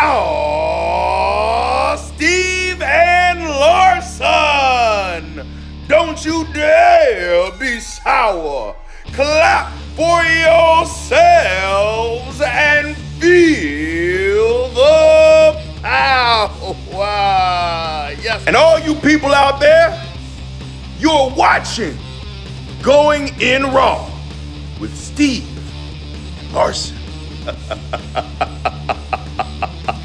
Oh, Steve and Larson! Don't you dare be sour. Clap for yourselves and feel the power. Yes. And all you people out there, you're watching Going in Raw with Steve Larson.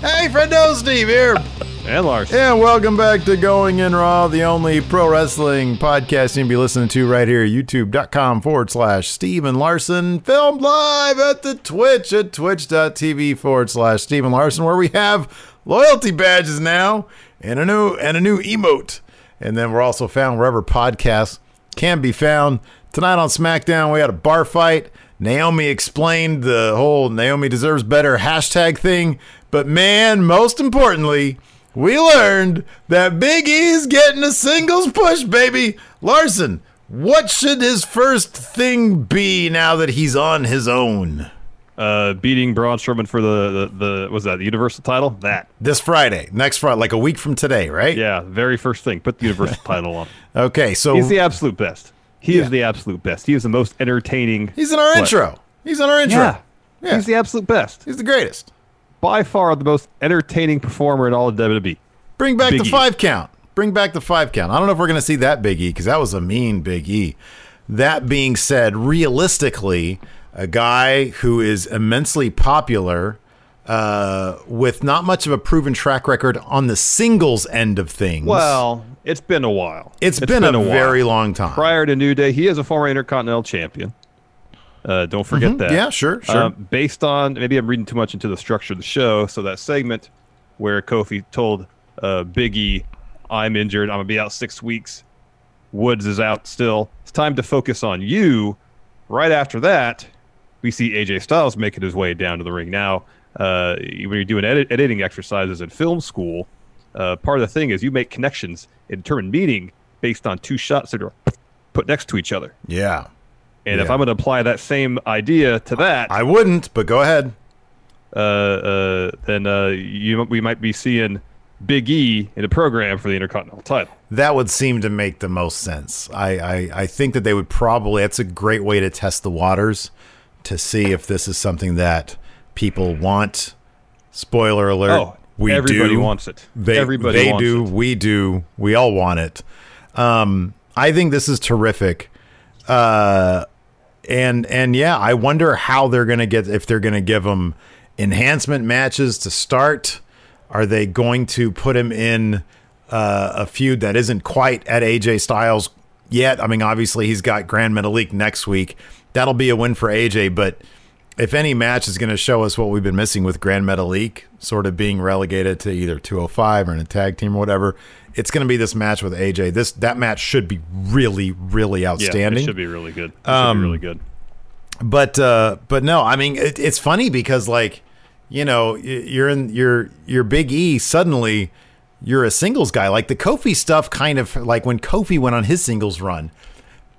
Hey, friendo, Steve here. And Lars. And welcome back to Going In Raw, the only pro wrestling podcast you can be listening to right here, youtube.com forward slash Steve and Larson, filmed live at the Twitch at twitch.tv forward slash Steve and Larson, where we have loyalty badges now and a new and a new emote. And then we're also found wherever podcasts can be found. Tonight on SmackDown, we had a bar fight. Naomi explained the whole Naomi deserves better hashtag thing. But man, most importantly, we learned that Big E's getting a singles push, baby. Larson, what should his first thing be now that he's on his own? Uh, beating Braun Strowman for the, the, the was that the Universal title? That. This Friday, next Friday, like a week from today, right? Yeah, very first thing. Put the Universal title on. Okay, so He's the absolute best. He Yeah. is the absolute best. He is the most entertaining. he's in our What? intro. He's in our intro. Yeah. Yeah. He's the absolute best. He's the greatest. By far the most entertaining performer in all of WWE. Bring back Big the E. five count. Bring back the five count. I don't know if we're going to see that Big E because that was a mean Big E. That being said, realistically, a guy who is immensely popular uh, with not much of a proven track record on the singles end of things. Well, it's been a while. it's been, a, while. very long time. Prior to New Day, he is a former Intercontinental Champion. Uh, don't forget that. Mm-hmm. Yeah, sure, sure. Um, based on maybe I'm reading too much into the structure of the show. So that segment where Kofi told uh, Biggie, "I'm injured. I'm gonna be out six weeks. Woods is out still. It's time to focus on you." Right after that, we see AJ Styles making his way down to the ring. Now, uh, when you're doing edit- editing exercises in film school, uh, part of the thing is you make connections and determine meaning based on two shots that are put next to each other. yeah. And if I'm going to apply that same idea to that, I wouldn't, but go ahead. uh, uh, then uh, you we might be seeing Big E in a program for the Intercontinental title. That would seem to make the most sense. I, I, I think that they would probably, that's a great way to test the waters to see if this is something that people want. Spoiler alert. Oh, we everybody do. wants it. They, Everybody they wants do. it. We do. We all want it. Um, I think this is terrific. Uh, and and yeah, I wonder how they're gonna get if they're gonna give him enhancement matches to start. Are they going to put him in uh, a feud that isn't quite at AJ Styles yet? I mean, obviously he's got Gran Metalik next week. That'll be a win for AJ, but if any match is going to show us what we've been missing with Gran Metalik sort of being relegated to either 205 or in a tag team or whatever, it's going to be this match with AJ. This that match should be really, really Yeah, outstanding. it should be really good. It Um, should be really good. but uh, but no, I mean it, it's funny because like you know you're in your your Big E suddenly you're a singles guy. Like the Kofi stuff, kind of like when Kofi went on his singles run,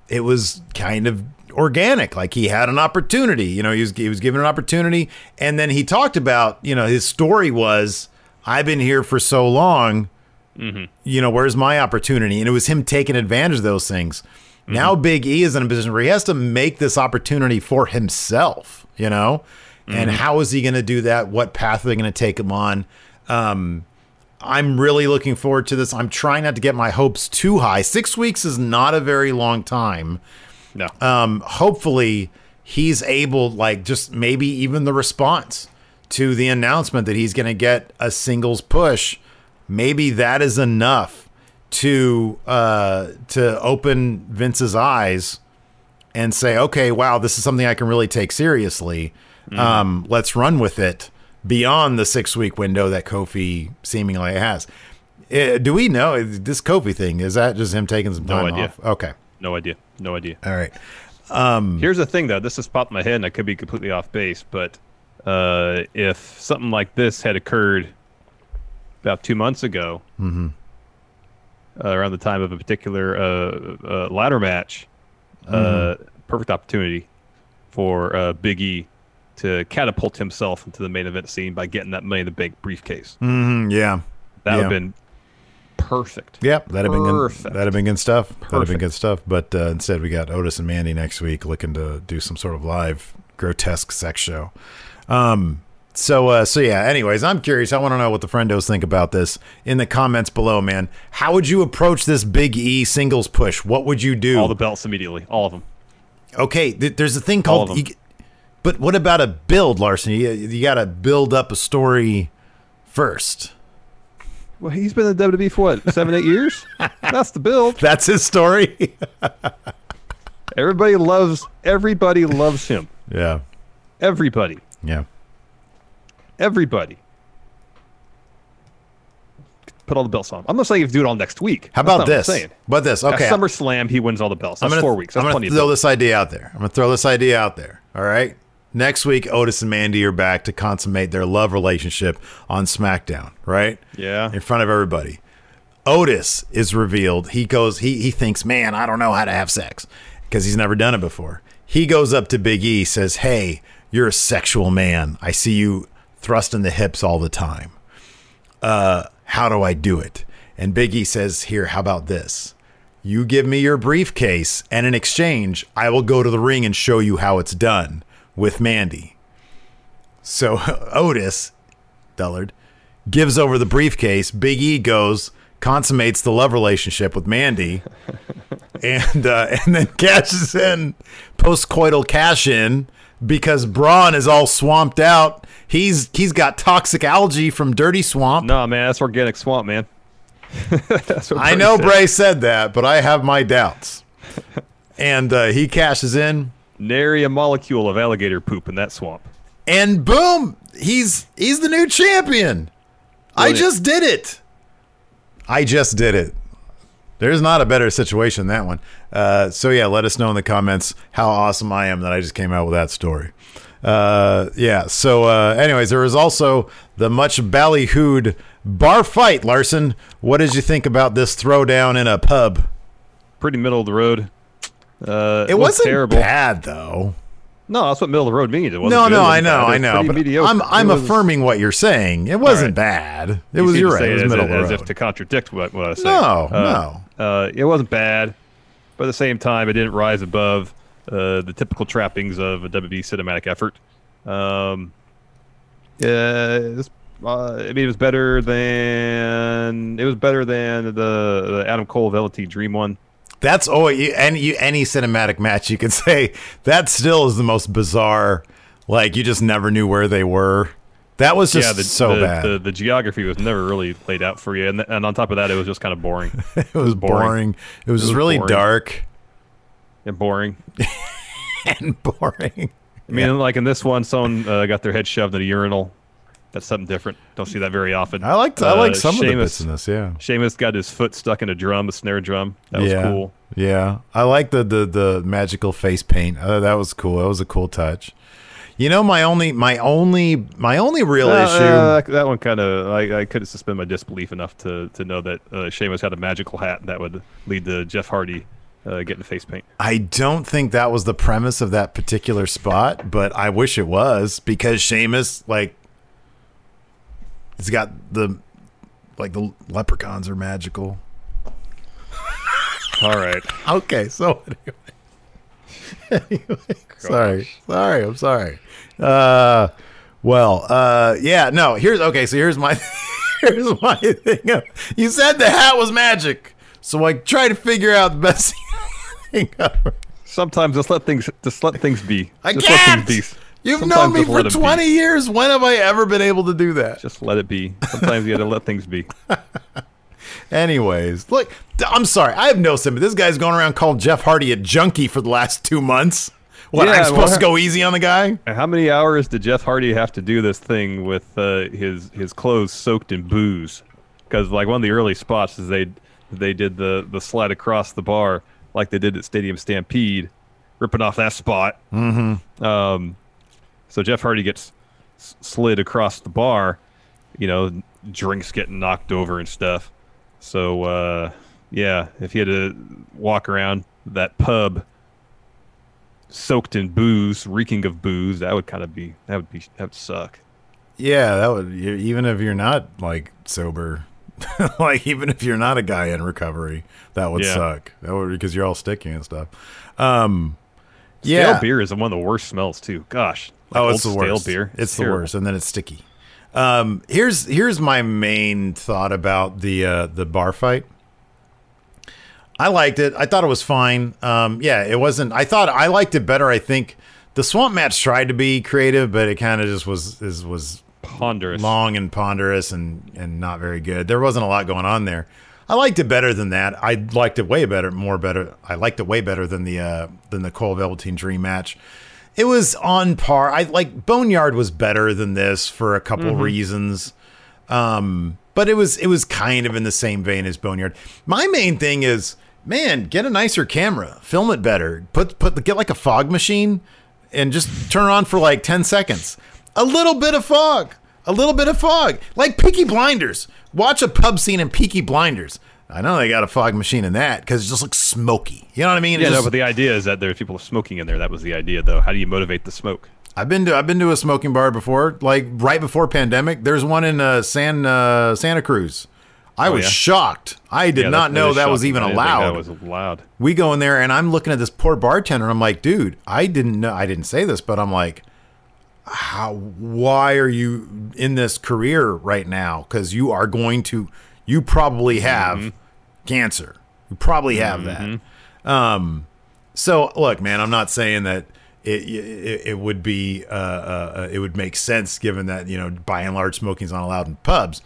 it was kind of organic. Like he had an opportunity. You know, he was he was given an opportunity, and then he talked about you know his story was I've been here for so long. You know, where's my opportunity? And it was him taking advantage of those things. Now Big E is in a position where he has to make this opportunity for himself. You know, and how is he going to do that? What path are they going to take him on? Um, I'm really looking forward to this. I'm trying not to get my hopes too high. Six weeks is not a very long time. No. Um, hopefully, he's able, like, just maybe even the response to the announcement that he's going to get a singles push. Maybe that is enough to uh, to open Vince's eyes and say, okay, wow, this is something I can really take seriously. Um, let's run with it beyond the six week window that Kofi seemingly has. Uh, do we know this Kofi thing? Is that just him taking some No time idea. off? Okay. No idea. No idea. All right. Here's the thing, though. This has popped in my head, and I could be completely off base, but uh, if something like this had occurred about two months ago, Mm-hmm. uh, around the time of a particular uh, uh, ladder match, uh, Mm-hmm. perfect opportunity for uh, Big E to catapult himself into the main event scene by getting that Money in the Bank briefcase. Mm, yeah. That would have been perfect. Yep, that'd have been good. That'd have been good stuff. That'd have been good stuff. But uh, instead, we got Otis and Mandy next week, looking to do some sort of live grotesque sex show. Um. So, uh, so yeah. Anyways, I'm curious. I want to know what the friendos think about this in the comments below, man. How would you approach this Big E singles push? What would you do? All the belts immediately. All of them. okay, th- there's a thing All called. of them. you- but what about a build, Larson? You, you got to build up a story first. Well, he's been in WWE for what, seven, eight years? That's the build. That's his story. Everybody loves. Everybody loves him. yeah. Everybody. Yeah. Everybody. Put all the belts on. I'm not saying you have to do it all next week. How about not what I'm this? But this, At okay. SummerSlam, he wins all the belts. That's I'm gonna, four weeks. That's I'm gonna throw this idea out there. I'm gonna throw this idea out there. All right. Next week, Otis and Mandy are back to consummate their love relationship on SmackDown. Right. Yeah. In front of everybody. Otis is revealed. He goes. He he thinks, man, I don't know how to have sex because he's never done it before. He goes up to Big E, says, "Hey, you're a sexual man. I see you thrusting the hips all the time. Uh, how do I do it?" And Big E says, "Here, how about this? You give me your briefcase, and in exchange, I will go to the ring and show you how it's done with Mandy." So Otis, Dullard, gives over the briefcase. Big E goes, consummates the love relationship with Mandy, and uh, and then cashes in postcoital cash in because Braun is all swamped out. He's he's got toxic algae from Dirty Swamp. No, man, that's organic swamp, man. I know said. Bray said that, but I have my doubts. And uh, he cashes in, Nary a molecule of alligator poop in that swamp. and boom, he's he's the new champion. I just did it. I just did it. There's not a better situation than that one. Uh, so yeah, let us know in the comments how awesome I am that I just came out with that story. Uh, yeah. So, uh, anyways, there was also the much ballyhooed bar fight. Larson, what did you think about this throwdown in a pub? Pretty middle of the road. Uh, It wasn't terrible. bad though. No, that's what middle of the road means. It wasn't No, good, no, I know, I know. But. I'm I'm was- affirming what you're saying. It wasn't right. bad. It you was you're right. It was as, middle of the as if to contradict what, what I was No. Uh, Uh, it wasn't bad, but at the same time, it didn't rise above uh, the typical trappings of a WB cinematic effort. Um, uh, this, I mean, it was better than it was better than the, the Adam Cole Velveteen Dream one. That's oh, you, any any cinematic match you can say that still is the most bizarre. Like you just never knew where they were. That was just yeah, the, so the, bad. The, the geography was never really laid out for you, and, and on top of that, it was just kind of boring it was boring. boring. It was, was really boring. dark and boring. and boring. I mean, like in this one, someone uh, got their head shoved in a urinal. That's something different. Don't see that very often. I liked I like Uh, some of the bits in this. Yeah. Sheamus got his foot stuck in a drum, a snare drum. That was yeah. cool. Yeah, I like the the the magical face paint. Uh, that was cool. That was a cool touch. You know, my only my only my only real Uh, issue. uh, that one kind of I, I couldn't suspend my disbelief enough to to know that uh, Sheamus had a magical hat that would lead to Jeff Hardy uh, getting face paint. I don't think that was the premise of that particular spot, but I wish it was because Sheamus, like, he's got the like the leprechauns are magical. All right. Okay, so anyway, anyway sorry, sorry, I'm sorry. Uh, well, uh, yeah, no. Here's okay. So here's my here's my thing. You said the hat was magic, so I try to figure out the best thing ever. Sometimes just let things just let things be. I just can't. Let things be. You've Sometimes known me for it be. 20 years. When have I ever been able to do that? Just let it be. Sometimes you got to let things be. Anyways, look, I'm sorry. I have no sympathy. This guy's going around calling Jeff Hardy a junkie for the last two months. What? Yeah, I'm supposed well, to go easy on the guy? How many hours did Jeff Hardy have to do this thing with uh, his his clothes soaked in booze? Because like one of the early spots is they they did the the slide across the bar like they did at Stadium Stampede, ripping off that spot. Mm-hmm. Um, so Jeff Hardy gets slid across the bar, you know, drinks getting knocked over and stuff. So uh, yeah, if he had to walk around that pub soaked in booze, reeking of booze, that would kind of be that would be that would suck. Yeah, that would even if you're not like sober, like even if you're not a guy in recovery, that would Yeah. suck. That would because you're all sticky and stuff. Um, Stale yeah. beer is one of the worst smells too. Gosh. Oh, it's the worst. beer. It's the worst, and then it's sticky. Um, here's here's my main thought about the uh, the bar fight. I liked it. I thought it was fine. Um, yeah, it wasn't. I thought I liked it better. I think the swamp match tried to be creative, but it kind of just was is was Ponderous. long and ponderous and and not very good. There wasn't a lot going on there. I liked it better than that. I liked it way better, more better. I liked it way better than the uh, than the Cole Velveteen Dream match. It was on par. I like Boneyard was better than this for a couple reasons. Um, but it was it was kind of in the same vein as Boneyard. My main thing is, man, get a nicer camera, film it better. Put put get like a fog machine and just turn on for like 10 seconds. A little bit of fog. A little bit of fog. Like Peaky Blinders. Watch a pub scene in Peaky Blinders. I know they got a fog machine in that because it just looks smoky. You know what I mean? It Yeah, no, but the idea is that there's people smoking in there. That was the idea, though. How do you motivate the smoke? I've been to I've been to a smoking bar before, like right before pandemic. There's one in uh, San uh, Santa Cruz. I was yeah? shocked. I did Yeah, not know that was even I didn't think allowed. That was allowed. we go in there and I'm looking at this poor bartender and I'm like, dude, I didn't know I didn't say this, but I'm like, how why are you in this career right now? Because you are going to you probably have cancer. You probably have that. Um so look, man, I'm not saying that it it, it would be uh, uh, it would make sense given that you know by and large smoking's not allowed in pubs.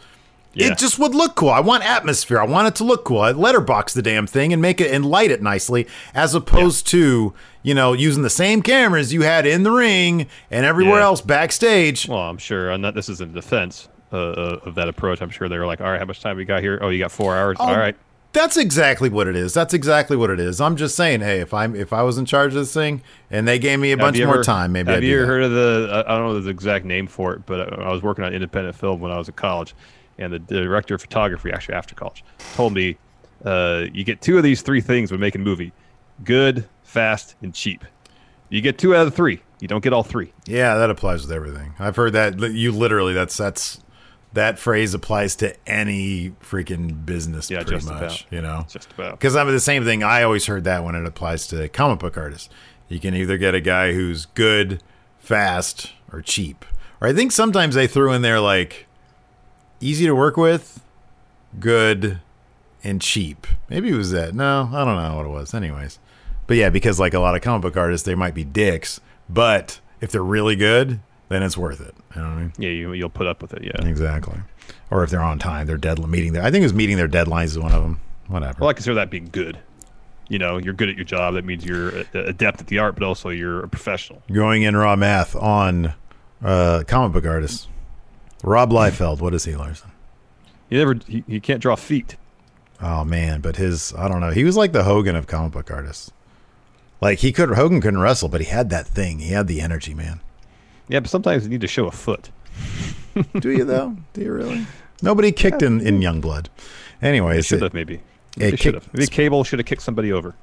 Yeah. It just would look cool. I want atmosphere. I want it to look cool. I letterbox the damn thing and make it and light it nicely, as opposed to you know using the same cameras you had in the ring and everywhere Yeah. else backstage. Well, I'm sure, and this is in defense uh, uh, of that approach. I'm sure they were like, "All right, how much time we got here? Oh, you got four hours. All right." That's exactly what it is. That's exactly what it is. I'm just saying, hey, if I'm if I was in charge of this thing and they gave me a bunch Have you more ever- time, maybe Have I'd you ever heard of the? I don't know the exact name for it, but I was working on independent film when I was at college, and the director of photography, actually after college, told me, uh, "You get two of these three things when making a movie: good, fast, and cheap. You get two out of the three. You don't get all three. Yeah, that applies with everything. I've heard that. You literally, that's that's that phrase applies to any freaking business. Yeah, pretty just much. about. You know, Just about. because I'm the same thing. I always heard that when it applies to comic book artists. You can either get a guy who's good, fast, or cheap. Or I think sometimes they threw in there like easy to work with, good, and cheap. Maybe it was that. No, I don't know what it was. Anyways, but yeah, because like a lot of comic book artists, they might be dicks, but if they're really good, then it's worth it. You know what I mean? Yeah, you, you'll put up with it. Yeah. Exactly. Or if they're on time, they're dead meeting their. I think it was meeting their deadlines is one of them. Whatever. Well, I consider that being good. You know, you're good at your job. That means you're adept at the art, but also you're a professional. Going in raw math on uh, comic book artists. Rob Liefeld, what is he, Larson? He never, you, you can't draw feet. Oh man, but his I don't know. He was like the Hogan of comic book artists. Like he could Hogan couldn't wrestle, but he had that thing. He had the energy, man. Yeah, but sometimes you need to show a foot. Do you though? Do you really? Nobody kicked in in Youngblood. Anyways, Should it- have maybe. it They should have. Maybe Cable should have kicked somebody over.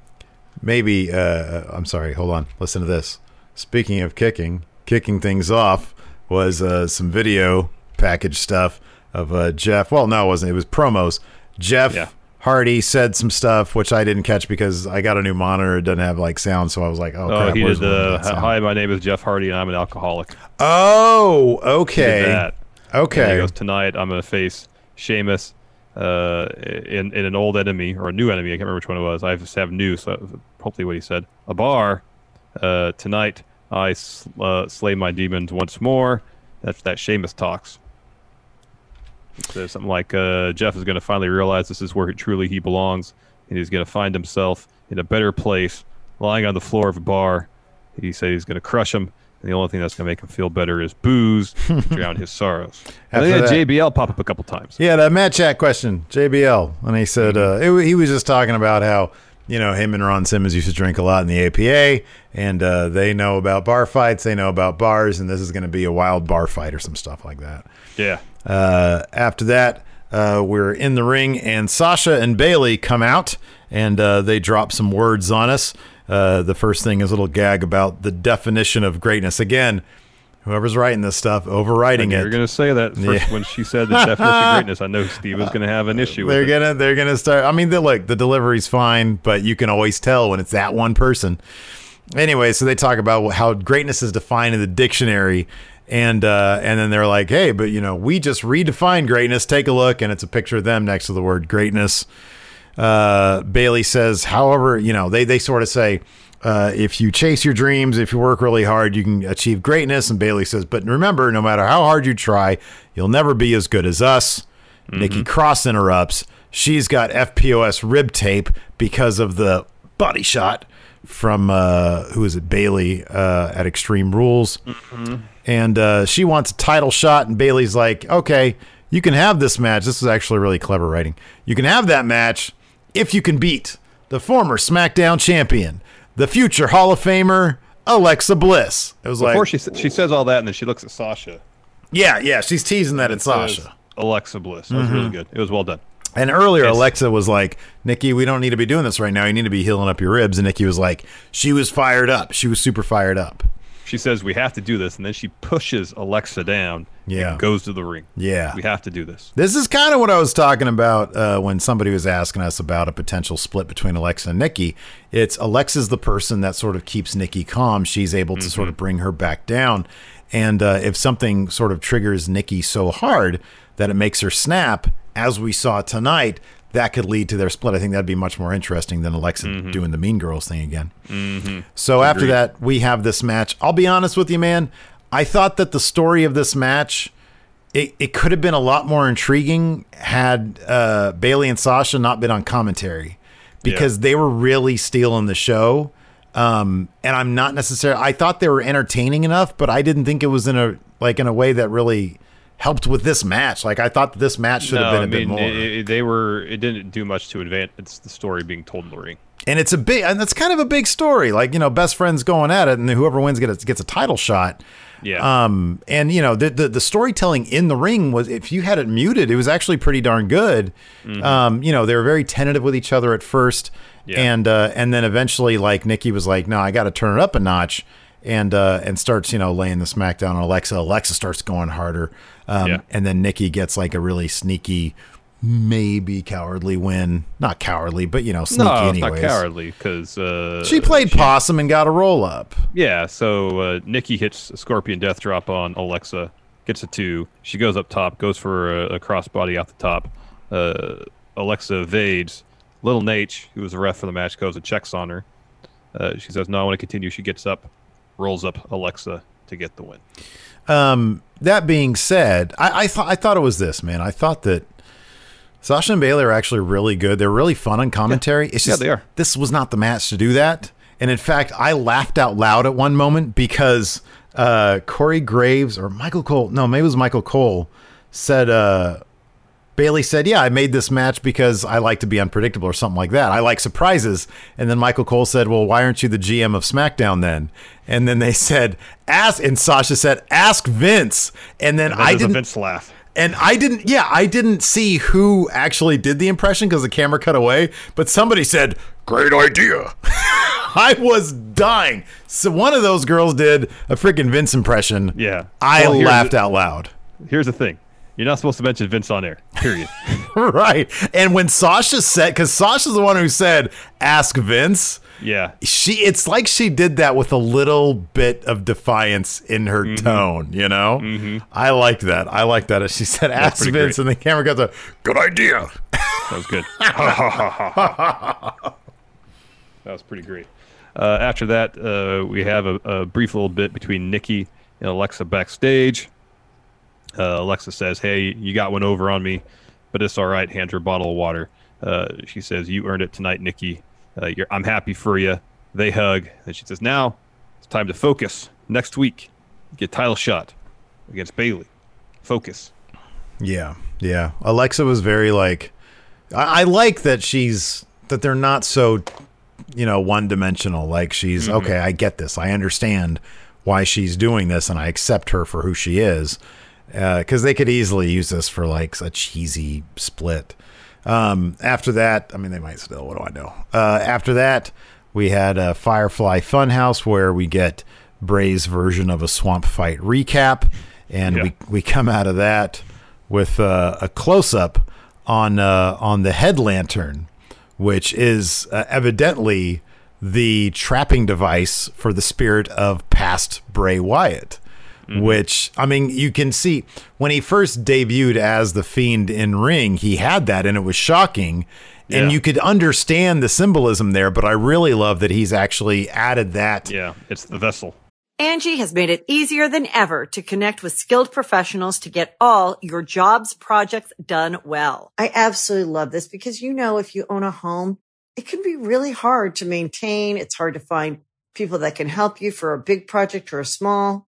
maybe uh, I'm sorry. Hold on. Listen to this. Speaking of kicking, kicking things off was uh, some video package stuff of uh, Jeff. Well, no, it wasn't. It was promos. Jeff Yeah. Hardy said some stuff which I didn't catch because I got a new monitor. It doesn't have like sound, so I was like, "Oh, Oh, crap!" he did the hi. My name is Jeff Hardy, and I'm an alcoholic. Oh, okay. Okay. he goes tonight. I'm gonna face Sheamus uh, in in an old enemy or a new enemy. I can't remember which one it was. I just have new, so hopefully what he said. A bar uh, tonight. I sl- uh, slay my demons once more. That's that Sheamus talks. He says something like uh, Jeff is going to finally realize this is where truly he belongs, and he's going to find himself in a better place, lying on the floor of a bar. He said he's going to crush him. And the only thing that's going to make him feel better is booze to drown his sorrows. And After then that- JBL pop up a couple times. Yeah, that Mat Chat question, JBL, and he said uh, it, he was just talking about how you know him and Ron Simmons used to drink a lot in the APA, and uh, they know about bar fights, they know about bars, and this is going to be a wild bar fight or some stuff like that. Yeah. Uh, after that, uh, we're in the ring, and Sasha and Bayley come out, and uh, they drop some words on us. Uh, the first thing is a little gag about the definition of greatness. Again, whoever's writing this stuff, overwriting it. You're going to say that first Yeah. when she said the definition of greatness. I know Steve was going to have an issue with They're it. gonna they're gonna start. I mean, the, look, the delivery's fine, but you can always tell when it's that one person. Anyway, so they talk about how greatness is defined in the dictionary, and uh, and then they're like, hey, but you know, we just redefined greatness. Take a look, and it's a picture of them next to the word greatness. Uh, Bayley says, however, you know, they they sort of say. Uh, if you chase your dreams, if you work really hard, you can achieve greatness. And Bayley says, but remember, no matter how hard you try, you'll never be as good as us. Nikki Cross interrupts. She's got FPOS rib tape because of the body shot from uh, who is it Bayley uh, at Extreme Rules, and uh, she wants a title shot. And Bayley's like, "Okay, you can have this match. This is actually really clever writing. You can have that match if you can beat the former SmackDown champion, the future Hall of Famer Alexa Bliss." It was Before like, she sa- she says all that, and then she looks at Sasha. "Yeah, yeah." She's teasing that it's Sasha. Alexa Bliss. That was really good. It was well done. And earlier, Yes. Alexa was like, Nikki, we don't need to be doing this right now. You need to be healing up your ribs. And Nikki was like, she was fired up. She was super fired up. She says we have to do this, and then she pushes Alexa down. Yeah. And goes to the ring. Yeah. We have to do this. This is kind of what I was talking about uh, when somebody was asking us about a potential split between Alexa and Nikki. It's Alexa's the person that sort of keeps Nikki calm. She's able to sort of bring her back down. And uh, if something sort of triggers Nikki so hard that it makes her snap, as we saw tonight, that could lead to their split. I think that'd be much more interesting than Alexa doing the Mean Girls thing again. So after that, we have this match. I'll be honest with you, man. I thought that the story of this match it, it could have been a lot more intriguing had uh, Bayley and Sasha not been on commentary because they were really stealing the show. Um, and I'm not necessarily. I thought they were entertaining enough, but I didn't think it was in a like in a way that really helped with this match. Like I thought this match should have been a I bit more. it- it- they were. It didn't do much to advance it's the story being told in the ring. and it's a big and that's kind of a big story. Like you know, best friends going at it, and whoever wins gets gets a title shot. Yeah. Um, and you know, the, the the storytelling in the ring was if you had it muted, it was actually pretty darn good. Um, you know, they were very tentative with each other at first, Yeah. and uh, and then eventually, like Nikki was like, "No, I got to turn it up a notch." And uh, and starts you know laying the smackdown on Alexa. Alexa starts going harder, um, Yeah. and then Nikki gets like a really sneaky, maybe cowardly win. Not cowardly, but you know sneaky no, anyways. not cowardly because uh, She played possum and got a roll up. Yeah, so uh, Nikki hits a Scorpion Death Drop on Alexa, gets a two. She goes up top, goes for a, a crossbody off the top. Uh, Alexa evades. Little Nate, who was the ref for the match, goes and checks on her. Uh, she says, "No, I want to continue." She gets up, rolls up Alexa to get the win. Um, that being said, I, I thought I thought it was this man. I thought that Sasha and Bayley are actually really good. They're really fun on commentary. It's Yeah, just they are. this was not the match to do that. And in fact, I laughed out loud at one moment because uh, Corey Graves or Michael Cole, no, maybe it was Michael Cole, said uh, Bayley said, "Yeah, I made this match because I like to be unpredictable or something like that. I like surprises." And then Michael Cole said, "Well, why aren't you the GM of SmackDown then?" And then they said, "Ask." And Sasha said, "Ask Vince." And then And I didn't. Vince laugh. And I didn't, yeah, I didn't see who actually did the impression because the camera cut away, but somebody said, Great idea. I was dying. So one of those girls did a freaking Vince impression. Yeah. I Well, laughed the- out loud. Here's the thing: you're not supposed to mention Vince on air. Period. right. And when Sasha said, because Sasha's the one who said, Ask Vince. yeah. She, it's like she did that with a little bit of defiance in her Mm-hmm. tone, you know. I liked that. I liked that. As she said, "Ask Vince," great. and the camera goes, "A good idea." That was good. that was pretty great. Uh, after that, uh, we have a, a brief little bit between Nikki and Alexa backstage. Uh, Alexa says, "Hey, you got one over on me, but it's all right." Hands her a bottle of water. Uh, she says, "You earned it tonight, Nikki. Uh, you're, I'm happy for you." They hug, and she says, "Now it's time to focus. Next week, get title shot against Bayley. Focus. Yeah, yeah. Alexa was very like. I, I like that she's that they're not so, you know, one dimensional. Like she's okay. I get this. I understand why she's doing this, and I accept her for who she is. Because they could easily use this for like a cheesy split. Um, after that, I mean, they might still. What do I know? Uh, after that, we had a Firefly Funhouse where we get Bray's version of a swamp fight recap, and Yeah. we we come out of that with uh, a close up on uh, on the head lantern, which is uh, evidently the trapping device for the spirit of past Bray Wyatt. Mm-hmm. Which I mean, you can see when he first debuted as the Fiend in Ring, he had that, and it was shocking. And Yeah. you could understand the symbolism there, but I really love that he's actually added that. Yeah, it's the vessel. Angi has made it easier than ever to connect with skilled professionals to get all your jobs projects done well. I absolutely love this because, you know, if you own a home, it can be really hard to maintain. It's hard to find people that can help you for a big project or a small.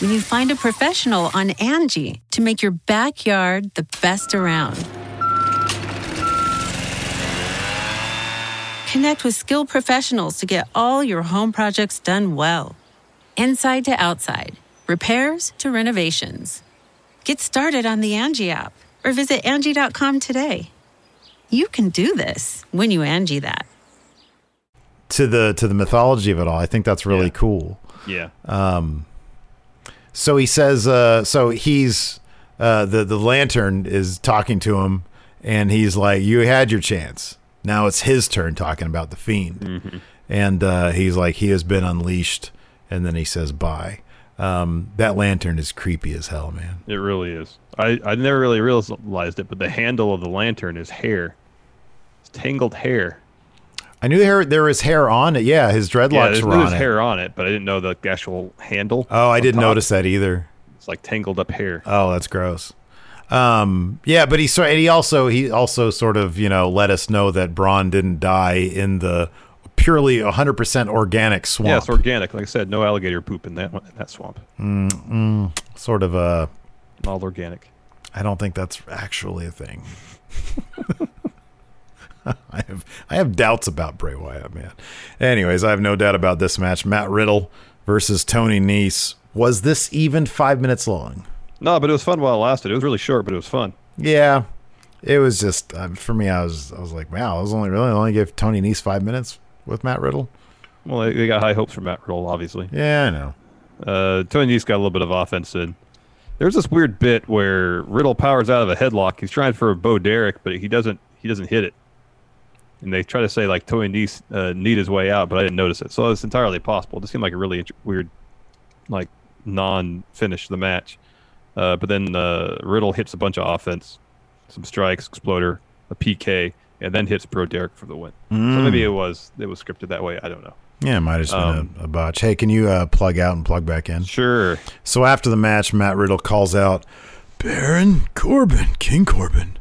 When you find a professional on Angi to make your backyard the best around. Connect with skilled professionals to get all your home projects done well. Inside to outside, repairs to renovations. Get started on the Angi app or visit Angi.com today. You can do this when you Angi that. To the to the mythology of it all, I think that's really Yeah. cool. Yeah. Um, So he says, uh, so he's uh, the the lantern is talking to him, and he's like, "You had your chance. Now it's his turn." Talking about the fiend, and uh, he's like, "He has been unleashed," and then he says, "Bye." Um, that lantern is creepy as hell, man. It really is. I, I never really realized it, but the handle of the lantern is hair. It's tangled hair. I knew there there was hair on it. Yeah, his dreadlocks there's, were on it. hair on it, but I didn't know the actual handle. Oh, I didn't top. notice that either. It's like tangled up hair. Oh, that's gross. Um, yeah, but he and he also he also sort of you know let us know that Braun didn't die in the purely 100% organic swamp. Yeah, it's organic. Like I said, no alligator poop in that one, in that swamp. sort of uh All organic. I don't think that's actually a thing. I have I have doubts about Bray Wyatt, man. Anyways, I have no doubt about this match. Matt Riddle versus Tony Nese. Was this even five minutes long? No, but it was fun while it lasted. It was really short, but it was fun. Yeah, it was just um, for me. I was I was like, wow, I was only really only give Tony Nese five minutes with Matt Riddle. Well, they, they got high hopes for Matt Riddle, obviously. Yeah, I know. Uh, Tony Nese got a little bit of offense in. There's this weird bit where Riddle powers out of a headlock. He's trying for a Bro Derek, but he doesn't. He doesn't hit it. And they try to say like Tony Nese uh, need his way out, but I didn't notice it. So it's entirely possible. It just seemed like a really int- weird, like non-finish the match. Uh, but then uh, Riddle hits a bunch of offense, some strikes, exploder, a PK, and then hits Bro Derek for the win. So maybe it was it was scripted that way. I don't know. Yeah, it might have just Um, been a, a botch. Hey, can you uh, plug out and plug back in? Sure. So after the match, Matt Riddle calls out Baron Corbin, King Corbin.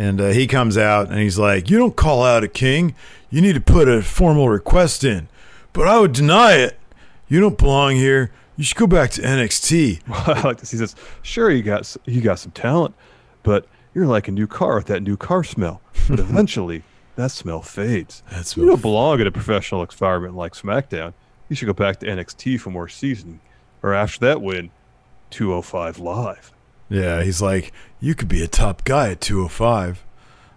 And uh, he comes out and he's like, You don't call out a king. You need to put a formal request in. But I would deny it. You don't belong here. You should go back to NXT. Well, I like this. He says, "Sure, you got you got some talent, but you're like a new car with that new car smell. But eventually, that smell fades. That's you don't belong in a professional environment like SmackDown. You should go back to NXT for more seasoning, or after that win, 205 Live." Yeah, he's like, You could be a top guy at 205.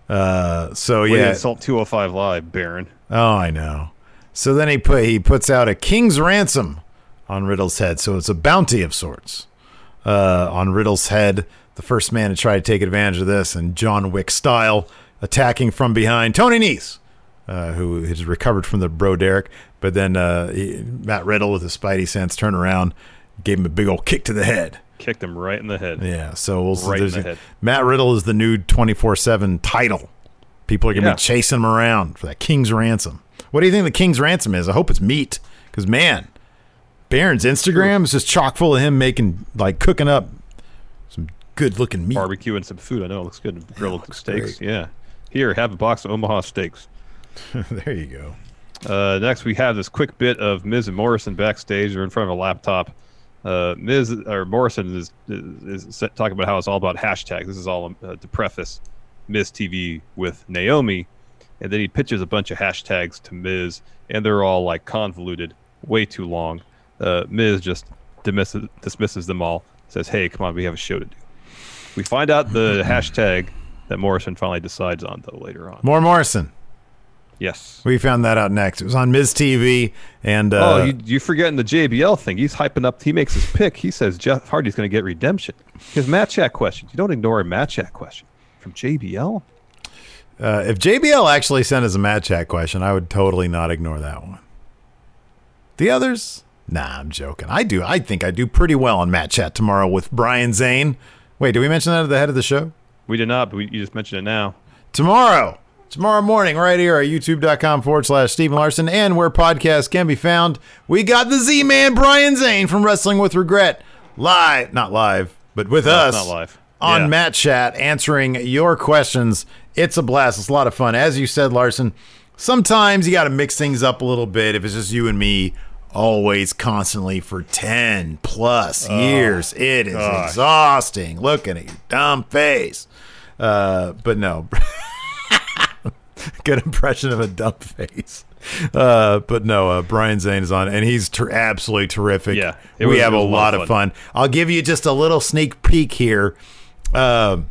Uh, so Way yeah. insult 205 Live, Baron. Oh, I know. So then he put he puts out a king's ransom on Riddle's head. So it's a bounty of sorts uh, on Riddle's head. The first man to try to take advantage of this, and John Wick style, attacking from behind Tony Nese, uh, who has recovered from the bro Derek. But then uh, he, Matt Riddle with his spidey sense turned around, gave him a big old kick to the head. Kicked him right in the head. Yeah, so we'll Right in the head. Matt Riddle is the new 24 7 title. People are going to Yeah. be chasing him around for that King's Ransom. What do you think the King's Ransom is? I hope it's meat. Because, man, Baron's Instagram is just chock full of him making, like, cooking up some good looking meat. Barbecue and some food. I know it looks good. Grilled looks steaks. great. Yeah. Here, have a box of Omaha steaks. there you go. Uh, next, we have this quick bit of Miz and Morrison backstage. They're in front of a laptop. Uh, Miz or Morrison is, is, is talking about how it's all about hashtags. This is all uh, to preface Miz TV with Naomi, and then he pitches a bunch of hashtags to Miz, and they're all like convoluted, way too long. Uh, Miz just dismisses, dismisses them all. Says, "Hey, come on, we have a show to do." We find out the hashtag that Morrison finally decides on though later on. More Morrison. Yes. We found that out next. It was on Miz TV. And, uh, oh, you, you forgetting the JBL thing? He's hyping up. He makes his pick. He says Jeff Hardy's going to get redemption. His match chat questions. You don't ignore a match chat question from JBL. uh, if JBL actually sent us a Mat Chat question, I would totally not ignore that one. The others? Nah, I'm joking. I do. I think I do pretty well on Mat Chat tomorrow with Brian Zane. Wait, did we mention that at the head of the show? We did not, but we, you just mentioned it now. Tomorrow. Tomorrow morning, right here at youtube.com forward slash Steve and Larson and where podcasts can be found. We got the Z Man Brian Zane from Wrestling with Regret live, not live, but with No, us not live. on Yeah. Mat Chat answering your questions. It's a blast. It's a lot of fun. As you said, Larson, sometimes you got to mix things up a little bit if it's just you and me. Always, constantly for 10 plus years. It is gosh. exhausting looking at your dumb face. Uh, but no. Good impression of a dumb face. Uh, but no, uh, Brian Zane is on, and he's ter- absolutely terrific. Yeah, we was- have a lot of of fun. I'll give you just a little sneak peek here. Uh,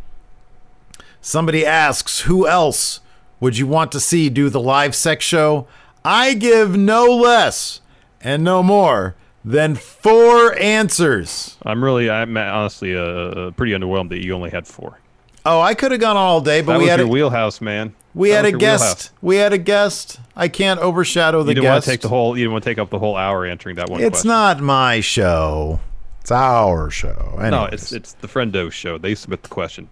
somebody asks, "Who else would you want to see do the live sex show?" I give no less and no more than four answers. I'm really, I'm honestly uh, pretty underwhelmed that you only had four. Oh, I could have gone all day, but that we was had your a, wheelhouse, man. we That had a guest. wheelhouse. We had a guest. I can't overshadow the You didn't want to take the whole. You didn't want to take up the whole hour answering that one. It's question. not my show. It's our show. No, it's it's the Friendo show. They submit the question,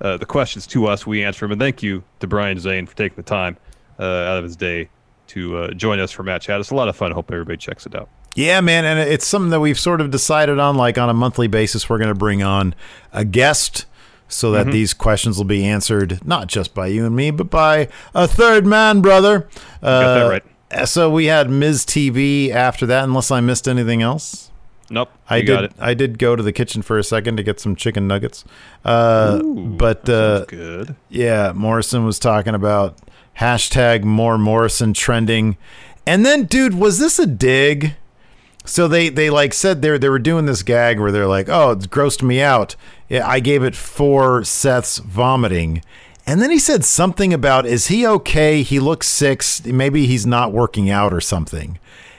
uh, the questions to us. We answer them, and thank you to Brian Zane for taking the time uh, out of his day to uh, join us for Mat Chat. It's a lot of fun. I hope everybody checks it out. Yeah, man, and it's something that we've sort of decided on. Like on a monthly basis, we're going to bring on a guest so Mm-hmm. that these questions will be answered not just by you and me, but by a third man, brother. Uh, Got that right. So we had Miz TV after that, unless I missed anything else. Nope, I did. I did go to the kitchen for a second to get some chicken nuggets. Uh, but uh, good. yeah, Morrison was talking about hashtag more Morrison trending. And then, dude, was this a dig? So they they like said they they were doing this gag where they're like, "Oh, it's grossed me out." Yeah, I gave it four Seth's vomiting, and then he said something about, "Is he okay? He looks sick. Maybe he's not working out or something."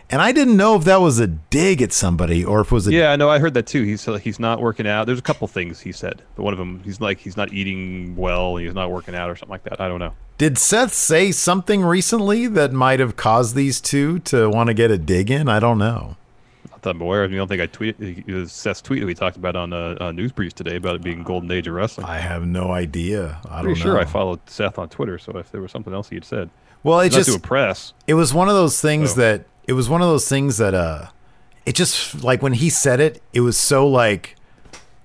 And I didn't know if that was a dig at somebody or if it was a Yeah, no, I heard that too. He's uh, he's not working out. There's a couple things he said, but one of them he's like he's not eating well. He's not working out or something like that. I don't know. Did Seth say something recently that might have caused these two to want to get a dig in? I don't know. That I'm aware of. I don't think I tweeted. It was Seth's tweet that we talked about on uh, uh, News Brief today about it being golden age of wrestling. I have no idea. I Pretty sure know. I followed Seth on Twitter, so if there was something else he had said, well, it not to just impress. it was one of those things Oh. that it was one of those things that uh, it just like when he said it, it was so like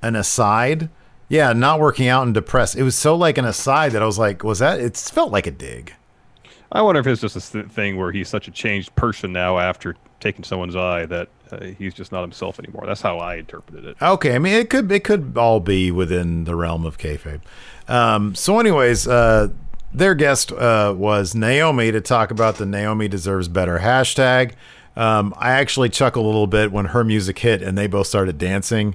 an aside. Yeah, not working out and depressed. It was so like an aside that I was like, was that? It felt like a dig. I wonder if it's just a thing where he's such a changed person now after taking someone's eye that he's just not himself anymore. That's how I interpreted it. Okay, I mean it could it could all be within the realm of kayfabe. Um, so, anyways, uh, their guest uh, was Naomi to talk about the Naomi deserves better hashtag. Um, I actually chuckled a little bit when her music hit and they both started dancing.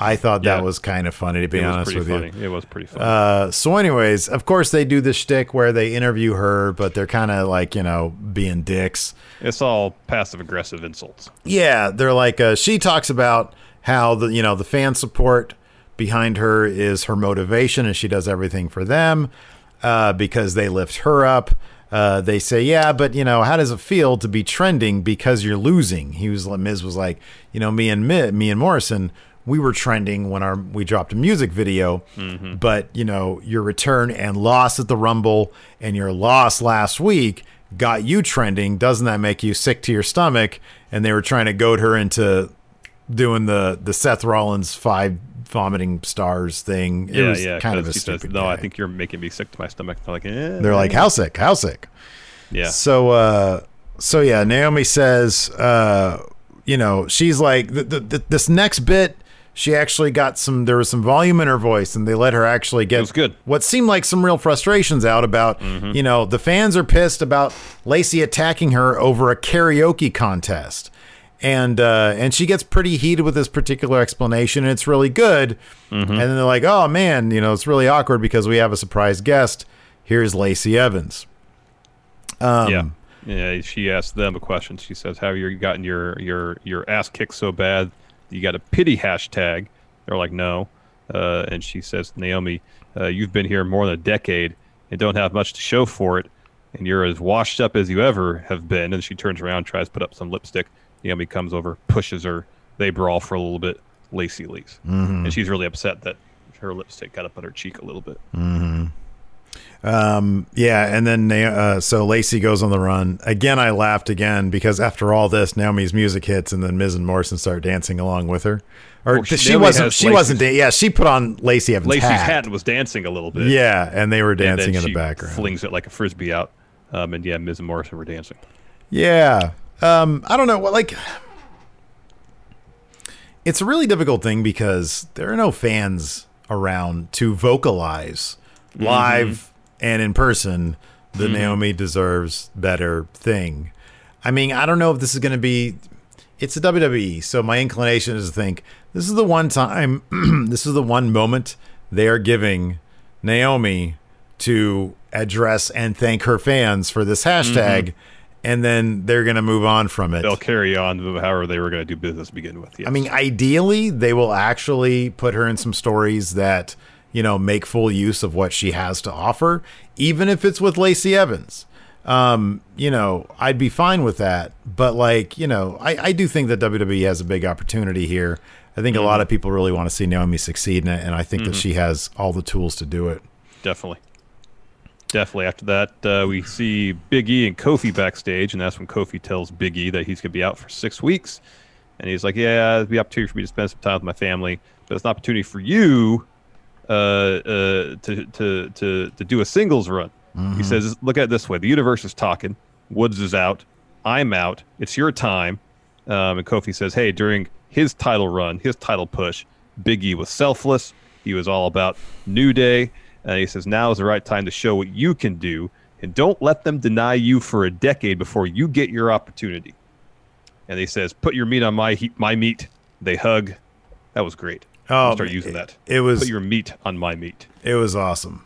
I thought Yeah. that was kind of funny to be it honest with funny. you. It was pretty funny. Uh, so, anyways, of course they do this shtick where they interview her, but they're kind of like you know being dicks. it's all passive aggressive insults. Yeah, they're like uh, she talks about how the you know the fan support behind her is her motivation, and she does everything for them uh, because they lift her up. Uh, they say, yeah, but you know, how does it feel to be trending because you're losing? He was, Miz was like, you know, me and Mi- me and Morrison, we were trending when our we dropped a music video, but you know, your return and loss at the Rumble and your loss last week got you trending. Doesn't that make you sick to your stomach? And they were trying to goad her into doing the the Seth Rollins five vomiting stars thing. It yeah, was yeah. kind of a she says, stupid. no, I think you're making me sick to my stomach. They're like, eh, they're like, how sick? How sick? yeah. So, uh, so yeah, Naomi says, uh, you know, she's like th- th- th- this next bit. She actually got some. There was some volume in her voice, and they let her actually get. Mm-hmm. what seemed like some real frustrations out about. You know, the fans are pissed about Lacey attacking her over a karaoke contest, and uh, and she gets pretty heated with this particular explanation, and it's really good. Mm-hmm. And then they're like, "Oh man, you know, it's really awkward because we have a surprise guest. Here's Lacey Evans." Um, yeah. Yeah, she asked them a question. She says, "Have you gotten your your your ass kicked so bad you got a pity hashtag?" They're like, "No," uh, and she says, "Naomi, uh, you've been here more than a decade and don't have much to show for it, and you're as washed up as you ever have been." And she turns around, tries to put up some lipstick. Naomi comes over, pushes her. They brawl for a little bit. Lacey leaves, and she's really upset that her lipstick got up on her cheek a little bit. Yeah, and then Na- uh, so Lacey goes on the run again. I laughed again because after all this, Naomi's music hits, and then Miz and Morrison start dancing along with her. Or Well, she- she, wasn't. She wasn't. Da- yeah, she put on Lacey Evans' Lacey's hat. hat was dancing a little bit. Yeah, and they were dancing in the background. Flings it like a frisbee out. Um, and yeah, Miz and Morrison were dancing. Yeah. Um, I don't know what like it's a really difficult thing because there are no fans around to vocalize live and in person the mm-hmm. Naomi deserves better thing. I mean, I don't know if this is going to be it's a WWE, so my inclination is to think this is the one time this is the one moment they are giving Naomi to address and thank her fans for this hashtag mm-hmm. and then they're going to move on from it. They'll carry on however they were going to do business to begin with. Yes. I mean, ideally, they will actually put her in some stories that, you know, make full use of what she has to offer, even if it's with Lacey Evans. Um, you know, I'd be fine with that. But, like, you know, I, I do think that WWE has a big opportunity here. I think a lot of people really want to see Naomi succeed in it, and I think that she has all the tools to do it. definitely. Definitely. After that, uh, we see Big E and Kofi backstage, and that's when Kofi tells Big E that he's going to be out for six weeks. And he's like, Yeah, it'll be an opportunity for me to spend some time with my family, but it's an opportunity for you uh, uh, to, to, to, to do a singles run. He says, Look at it this way the universe is talking. Woods is out. I'm out. It's your time. Um, and Kofi says, Hey, during his title run, his title push, Big E was selfless. He was all about New Day. And he says, Now is the right time to show what you can do. And don't let them deny you for a decade before you get your opportunity. And he says, Put your meat on my heat, my meat. They hug. That was great. Oh, start using that. it was- Put your meat on my meat It was awesome.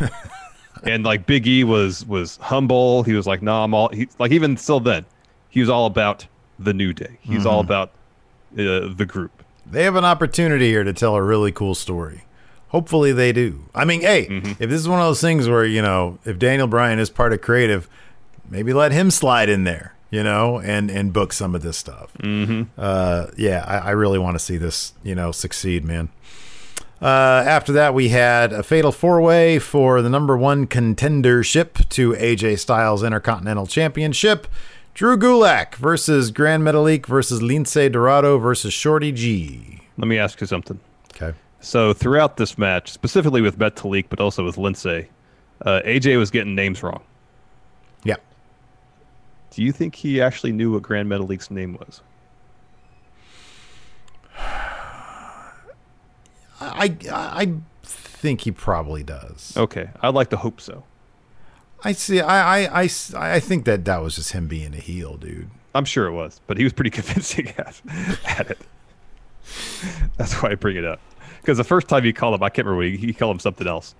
and like Big E was was humble. He was like, "No, I'm all." He, like even still then, he was all about the new day. He's all about uh, the group. They have an opportunity here to tell a really cool story. Hopefully they do. I mean, hey, if this is one of those things where, you know, if Daniel Bryan is part of creative, maybe let him slide in there, you know, and and book some of this stuff. Mm-hmm. Uh, yeah, I, I really want to see this, you know, succeed, man. Uh, after that, we had a fatal four way for the number one contendership to AJ Styles Intercontinental Championship. Drew Gulak versus Gran Metalik versus Lince Dorado versus Shorty G. Let me ask you something. Okay. So throughout this match, specifically with Metalik, but also with Lince, uh, AJ was getting names wrong. Yeah. Do you think he actually knew what Gran Metalik's name was? I I think he probably does. Okay, I'd like to hope so. I see. I, I, I, I think that that was just him being a heel, dude. I'm sure it was, but he was pretty convincing at, at it. That's why I bring it up. Because the first time he called him, I can't remember, he, he called him something else.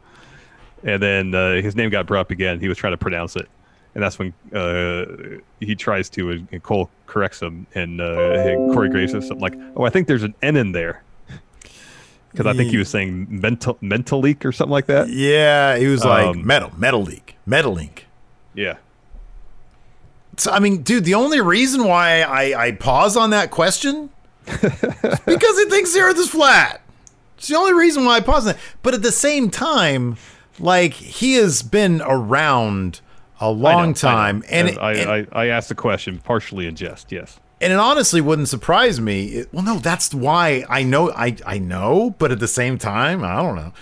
And then uh, his name got brought up again. He was trying to pronounce it. And that's when uh, he tries to, and Cole corrects him. And, uh, and Corey Graves says something like, Oh, I think there's an N in there. Because I think he was saying mental mental leak or something like that. Yeah, he was like Um, metal, metal leak, metal link. Yeah. So I mean, dude, the only reason why I, I pause on that question is because he thinks the Earth is flat. It's the only reason why I pause on that. But at the same time, like he has been around a I know, long I know. time, and, it, I, and, I, I asked the question partially in jest. Yes. and it honestly wouldn't surprise me. It- well, no, that's why I know I I know, but at the same time, I don't know.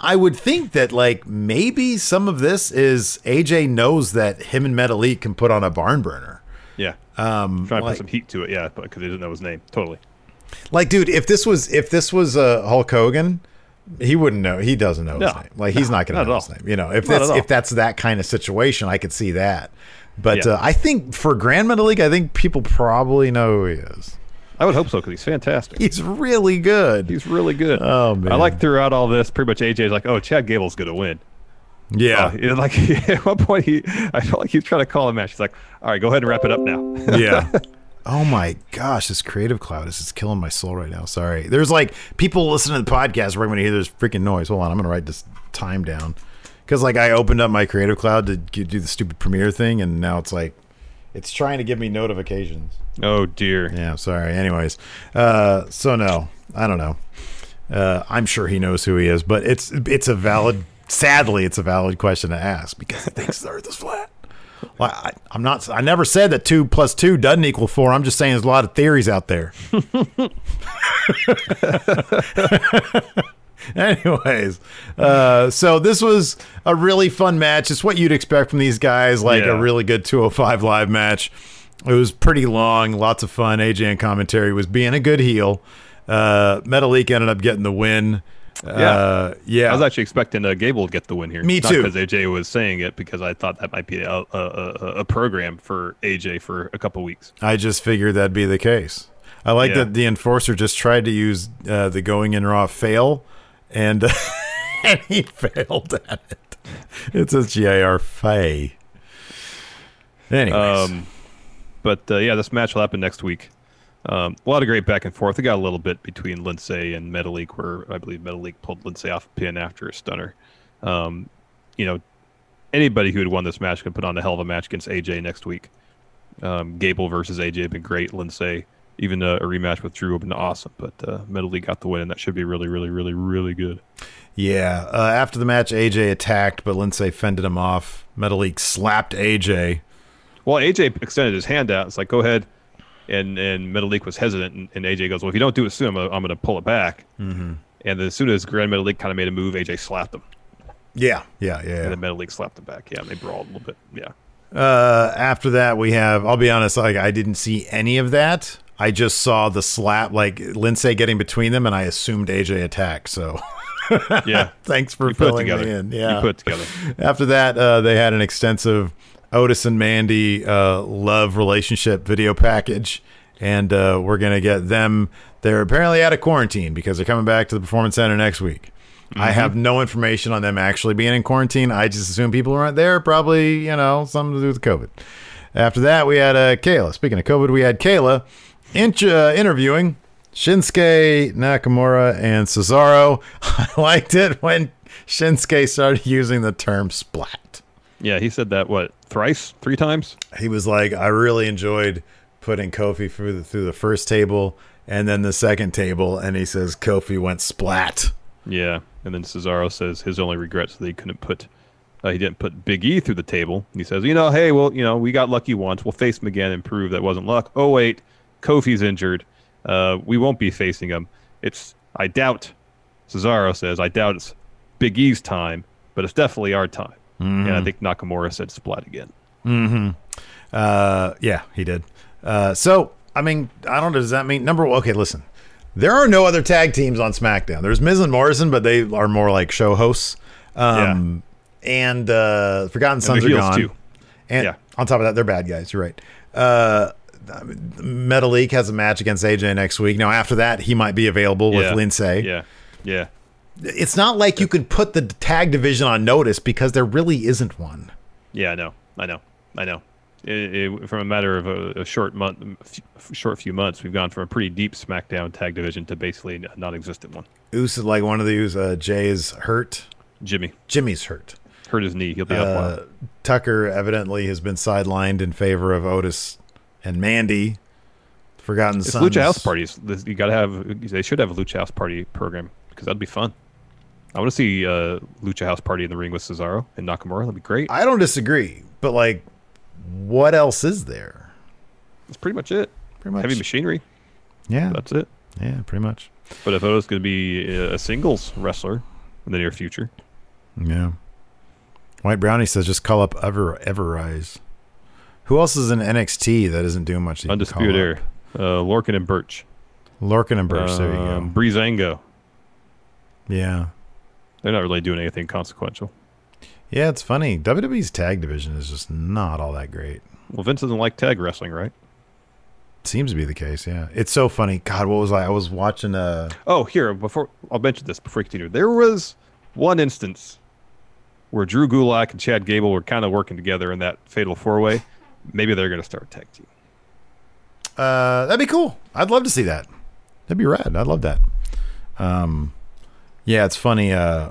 I would think that like maybe some of this is AJ knows that him and Metalik can put on a barn burner. Yeah. Um, Trying to put some heat to it. Yeah, because he didn't know his name. Totally. Like, dude, if this was if this was uh, Hulk Hogan, he wouldn't know. He doesn't know his name. Like, he's not going to know his name. You know, if Not that's if that's that kind of situation, I could see that. But Yeah. uh, I think for Gran Metalik, I think people probably know who he is. I would hope so because he's fantastic. He's really good. He's really good. Oh, man. I like throughout all this, pretty much AJ's like, "Oh, Chad Gable's gonna win." yeah, Uh, like at one point, he I felt like he was trying to call a match. He's like, "All right, go ahead and wrap it up now." yeah. Oh my gosh, this creative cloud is just killing my soul right now. Sorry. There's like people listening to the podcast where I'm going to hear this freaking noise. Hold on, I'm gonna write this time down because like I opened up my creative cloud to do the stupid premiere thing, and now it's like it's trying to give me notifications. oh dear. Yeah, sorry. Anyways, uh, so no, I don't know. Uh, I'm sure he knows who he is, but it's it's a valid. Sadly, it's a valid question to ask because he thinks the Earth is flat. Well, I, I'm not. I never said that two plus two doesn't equal four. I'm just saying there's a lot of theories out there. Anyways, uh, so this was a really fun match. It's what you'd expect from these guys, like Yeah. a really good 205 live match. It was pretty long, lots of fun. AJ and commentary was being a good heel. Uh, Metalik ended up getting the win. Uh, yeah. I was actually expecting uh, Gable to get the win here. Me Not too. Because AJ was saying it because I thought that might be a, a, a, a program for AJ for a couple weeks. I just figured that'd be the case. I like Yeah. that the enforcer just tried to use uh, the going in raw fail, and and he failed at it. It says GIR Fay. Anyways, Um, but uh, yeah, this match will happen next week. Um, a lot of great back and forth. It got a little bit between Lince and Metalik, where I believe Metalik pulled Lince off a pin after a stunner. Um, you know, anybody who had won this match could put on a hell of a match against AJ next week. Um, Gable versus AJ have been great. Lince, even uh, a rematch with Drew would have been awesome. But uh, Metalik got the win, and that should be really, really, really, really good. yeah. Uh, after the match, AJ attacked, but Lince fended him off. Metalik slapped AJ. Well, AJ extended his hand out. It's like, go ahead. And and Metalik was hesitant, and, and AJ goes, "Well, if you don't do it soon, I'm gonna, I'm gonna pull it back." Mm-hmm. And then as soon as Gran Metalik kind of made a move, AJ slapped him, Yeah, yeah, yeah. and then Metalik slapped him back. Yeah, and they brawled a little bit. Yeah, Uh, after that, we have. I'll be honest. Like, I didn't see any of that. I just saw the slap, like Lince getting between them, and I assumed AJ attacked. So, yeah. thanks for You filling together. me in. Yeah, you put together. After that, uh, they had an extensive Otis and Mandy uh, love relationship video package, and uh, we're gonna get them. They're apparently out of quarantine because they're coming back to the Performance Center next week. I have no information on them actually being in quarantine. I just assume people aren't there probably, you know, something to do with COVID. After that, we had uh, Kayla. Speaking of COVID, we had Kayla int- uh, interviewing Shinsuke Nakamura and Cesaro. I liked it when Shinsuke started using the term splat. Yeah, he said that what thrice, three times. He was like, I really enjoyed putting Kofi through the, through the first table and then the second table. And he says Kofi went splat. Yeah, and then Cesaro says his only regrets that he couldn't put uh, he didn't put Big E through the table. He says, you know, hey, well, you know, we got lucky once. We'll face him again and prove that wasn't luck. Oh wait, Kofi's injured. Uh, we won't be facing him. It's I doubt. Cesaro says, I doubt it's Big E's time, but it's definitely our time. And I think Nakamura said splat again. Mm-hmm. Uh, yeah, he did. Uh, so I mean, I don't know. Does that mean number? one- Okay, listen. There are no other tag teams on SmackDown. There's Miz and Morrison, but they are more like show hosts. Um, And uh, Forgotten Sons are gone. too. And Yeah. on top of that, they're bad guys. You're right. Uh, Metalik has a match against AJ next week. Now, after that, he might be available Yeah. with Lince. Yeah. Yeah. It's not like you could put the tag division on notice because there really isn't one. Yeah, I know, I know, I know. It, it, from a matter of a, a short month, f- short few months, we've gone from a pretty deep SmackDown tag division to basically a non-existent one. Uso, like one of these, uh, Jay is hurt. Jimmy Jimmy's hurt. hurt his knee; he'll be Uh, while. Tucker evidently has been sidelined in favor of Otis and Mandy. Forgotten It's Sons. Lucha House parties. You gotta have. They should have a Lucha House party program because that'd be fun. I want to see uh, Lucha House party in the ring with Cesaro and Nakamura. That'd be great. I don't disagree, but like, what else is there? That's pretty much it. Pretty much. Heavy machinery. Yeah, That's it. yeah, pretty much. But if Otis going to be a singles wrestler in the near future, Yeah. White Brownie says just call up Ever Ever-Rise. Who else is in NXT that isn't doing much? that you can undisputed up? uh, Lorcan and Burch, Lorcan and Burch. there you um, go. Breezango. Yeah. They're not really doing anything consequential. Yeah, it's funny. WWE's tag division is just not all that great. Well, Vince doesn't like tag wrestling, right? Seems to be the case, yeah. It's so funny. God, what was I? I was watching uh Oh, here before I'll mention this before we continue. There was one instance where Drew Gulak and Chad Gable were kind of working together in that fatal four way. Maybe they're going to start a tag team. Uh, that'd be cool. I'd love to see that. That'd be rad. I'd love that. Um, yeah, it's funny. Uh,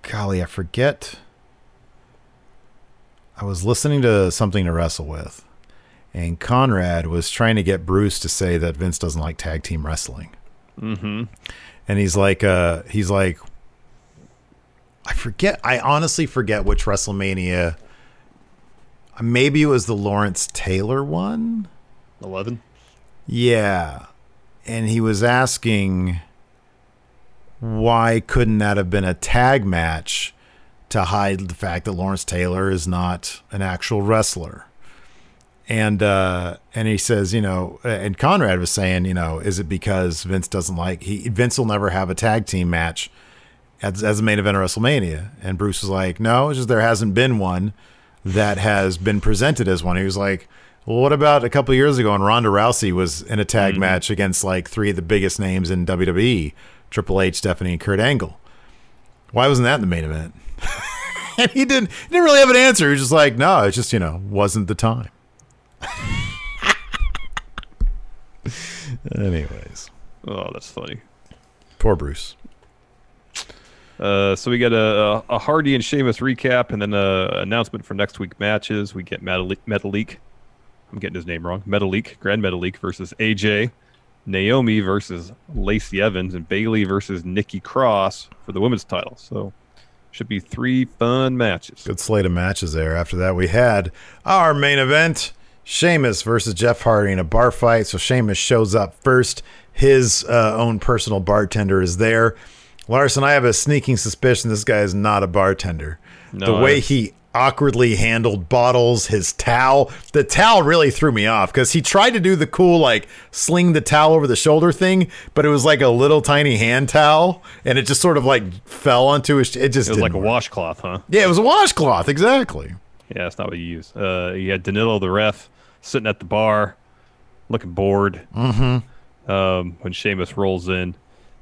golly, I forget. I was listening to something to wrestle with, and Conrad was trying to get Bruce to say that Vince doesn't like tag team wrestling. Mm-hmm. And he's like, uh, he's like, I forget. I honestly forget which WrestleMania. Maybe it was the Lawrence Taylor one. Eleven. Yeah. And he was asking why couldn't that have been a tag match to hide the fact that Lawrence Taylor is not an actual wrestler. And uh and he says, you know, and Conrad was saying, you know, is it because Vince doesn't like he Vince will never have a tag team match as, as a main event of WrestleMania. And Bruce was like, no, it's just there hasn't been one that has been presented as one. He was like, well, what about a couple of years ago when Ronda Rousey was in a tag match against like three of the biggest names in WWE, Triple H, Stephanie, and Kurt Angle? Why wasn't that in the main event? and he didn't he didn't really have an answer. He was just like, no, it just, you know, wasn't the time. Anyways, Oh, that's funny. poor Bruce. Uh, so we get a, a Hardy and Sheamus recap, and then a announcement for next week matches. We get Metalik. Metalik I'm getting his name wrong. Metalik, Gran Metalik versus AJ, Naomi versus Lacey Evans, and Bayley versus Nikki Cross for the women's title. So should be three fun matches. Good slate of matches there. After that, we had our main event Sheamus versus Jeff Hardy in a bar fight. So Sheamus shows up first. His uh, own personal bartender is there. Larson, I have a sneaking suspicion this guy is not a bartender. No, the way he awkwardly handled bottles, his towel, the towel really threw me off because he tried to do the cool, like, sling the towel over the shoulder thing, but it was like a little tiny hand towel and it just sort of like fell onto his. It just It was like a work. washcloth, huh? Yeah, it was a washcloth, exactly. Yeah, that's not what you use. Uh, you had Danilo, the ref, sitting at the bar, looking bored. Mm-hmm. Um, when Sheamus rolls in,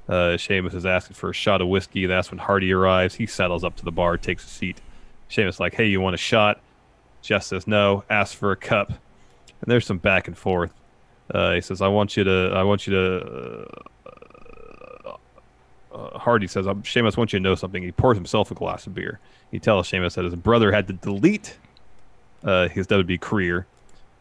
uh, Sheamus is asking for a shot of whiskey. That's when Hardy arrives. He settles up to the bar, takes a seat. Sheamus like, "Hey, you want a shot?" Jeff says no. Asks for a cup, and there's some back and forth. Uh, he says, "I want you to. I want you to." Uh, uh, Hardy says, "Um, "Sheamus wants you to know something." He pours himself a glass of beer. He tells Sheamus that his brother had to delete uh, his WWE career.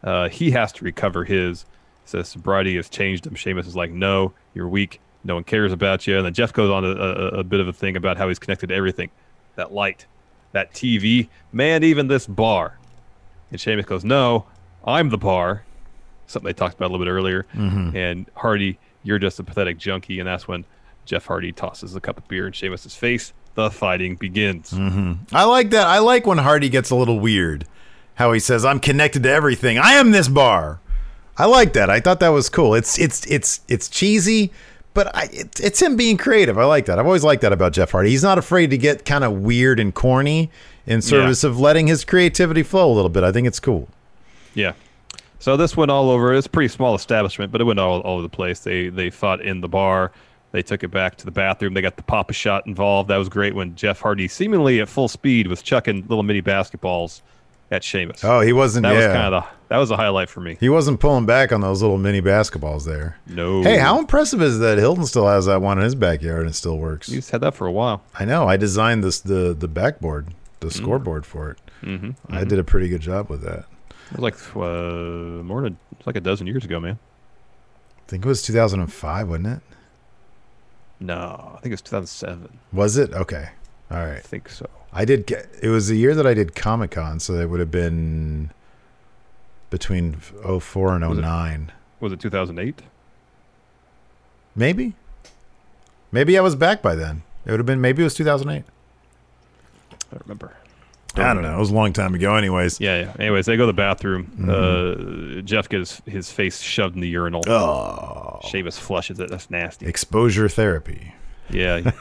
Uh, he has to recover his. Says sobriety has changed him. Sheamus is like, "No, you're weak. No one cares about you." And then Jeff goes on a, a, a bit of a thing about how he's connected to everything. That light, that TV, man, even this bar. And Sheamus goes, no, I'm the bar. Something they talked about a little bit earlier. Mhm. And Hardy, you're just a pathetic junkie. And that's when Jeff Hardy tosses a cup of beer in Sheamus's face. The fighting begins. hmm I like that. I like when Hardy gets a little weird. How he says, "I'm connected to everything. I am this bar." I like that. I thought that was cool. It's it's it's it's cheesy, but I, it, it's him being creative. I like that. I've always liked that about Jeff Hardy. He's not afraid to get kind of weird and corny in service of letting his creativity flow a little bit. I think it's cool. Yeah. So this went all over. It's a pretty small establishment, but it went all, all over the place. They they fought in the bar. They took it back to the bathroom. They got the Pop-A-Shot involved. That was great when Jeff Hardy, seemingly at full speed, was chucking little mini basketballs at Sheamus. Oh, he wasn't. That was yeah. kind of the that was a highlight for me. He wasn't pulling back on those little mini basketballs there. No. Hey, how impressive is that Hilton still has that one in his backyard and it still works? He's had that for a while. I know. I designed this the the backboard, the scoreboard for it. Mhm, I did a pretty good job with that. It was like uh, more than it's like a dozen years ago, man. I think it was 2005, wasn't it? No, I think it was 2007. Was it? Okay. All right. I think so. I did get it was the year that I did Comic Con, so that would have been between 04 and Was 09. Was it 2008? Maybe. Maybe I was back by then. It would have been maybe it was 2008. I don't remember. I don't know. It was a long time ago anyways. Yeah, yeah. Anyways, they go to the bathroom. Mm-hmm. Uh, Jeff gets his face shoved in the urinal. Oh. Sheamus flushes it. That's nasty. Exposure therapy. Yeah.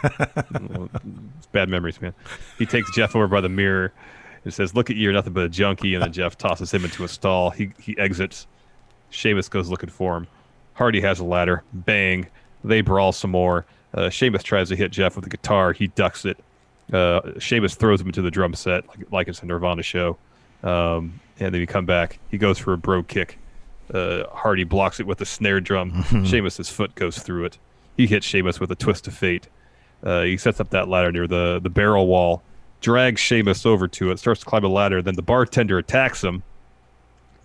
It's bad memories, man. He takes Jeff over by the mirror and says, Look at you, you're nothing but a junkie. And then Jeff tosses him into a stall. He, he exits. Sheamus goes looking for him. Hardy has a ladder. Bang. They brawl some more. Uh, Sheamus tries to hit Jeff with a guitar. He ducks it. Uh, Sheamus throws him into the drum set like, like it's a Nirvana show. Um, and then he come back. He goes for a Brogue Kick. Uh, Hardy blocks it with a snare drum. Sheamus's foot goes through it. He hits Sheamus with a twist of fate. Uh, he sets up that ladder near the, the barrel wall, drags Sheamus over to it, starts to climb the ladder. Then the bartender attacks him.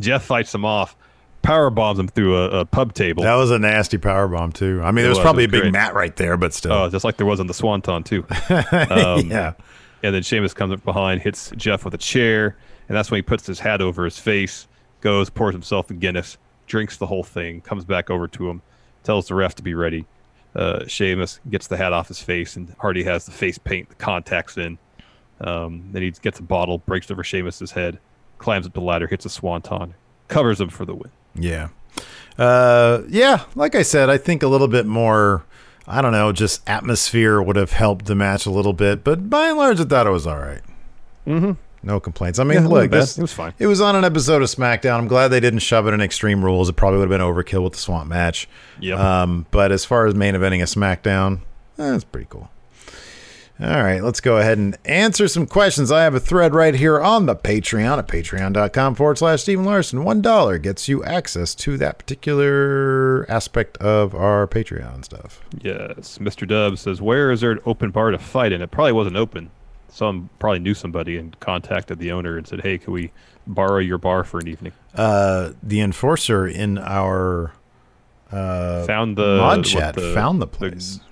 Jeff fights him off, power bombs him through a, a pub table. That was a nasty power bomb too. I mean, there was, was, probably it a big great. mat right there, but still. Oh, just like there was on the Swanton too. Um, yeah. And then Sheamus comes up behind, hits Jeff with a chair, and that's when he puts his hat over his face, goes, pours himself a Guinness, drinks the whole thing, comes back over to him, tells the ref to be ready. Uh, Sheamus gets the hat off his face, and Hardy has the face paint, the contacts in. Um, then he gets a bottle, breaks over Sheamus's head, climbs up the ladder, hits a swanton, covers him for the win. Yeah. Uh, yeah, like I said, I think a little bit more, I don't know, just atmosphere would have helped the match a little bit, but by and large, I thought it was all right. Mm-hmm. No complaints. I mean, Yeah, look, this, It was fine. It was on an episode of SmackDown. I'm glad they didn't shove it in Extreme Rules. It probably would have been overkill with the Swamp match. Yep. Um, but as far as main eventing a SmackDown, eh, pretty cool. All right, let's go ahead and answer some questions. I have a thread right here on the Patreon at patreon.com forward slash Steve and Larson. $1 gets you access to that particular aspect of our Patreon stuff. Yes, Mr. Dub says, "Where is there an open bar to fight in?" It probably wasn't open. Some probably knew somebody and contacted the owner and said, "Hey, can we borrow your bar for an evening?" Uh, the enforcer in our uh, found the Mat Chat, found the place. The,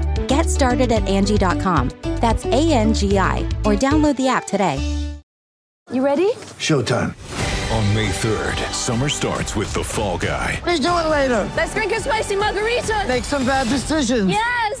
Get started at Angi.com. That's A N G I, or download the app today. You ready? Showtime. On May 3rd, summer starts with The Fall Guy. Let's do it later. Let's drink a spicy margarita. Make some bad decisions. Yes.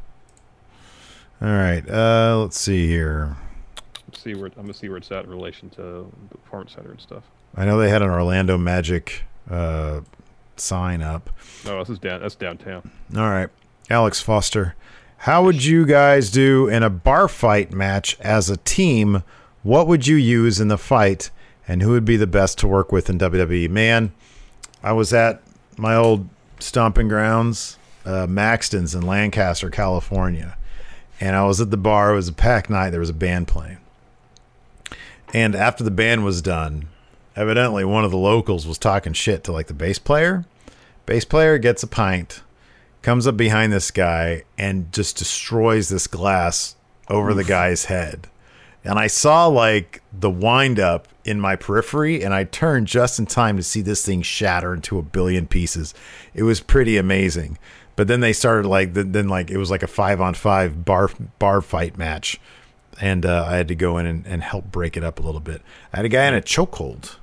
All right. Uh, let's see here. Let's see where I'm gonna see where it's at in relation to the Performance Center and stuff. I know they had an Orlando Magic uh, sign up. Oh, this is down. That's downtown. All right, Alex Foster. How would you guys do in a bar fight match as a team? What would you use in the fight, and who would be the best to work with in WWE? Man, I was at my old stomping grounds, uh, Maxton's in Lancaster, California, and I was at the bar. It was a packed night. There was a band playing, and after the band was done, evidently one of the locals was talking shit to like the bass player. Bass player gets a pint comes up behind this guy and just destroys this glass over the guy's head. And I saw like the wind up in my periphery, and I turned just in time to see this thing shatter into a billion pieces. It was pretty amazing. But then they started like then like it was like a five on five bar bar fight match, and uh, I had to go in and, and help break it up a little bit. I had a guy in a chokehold,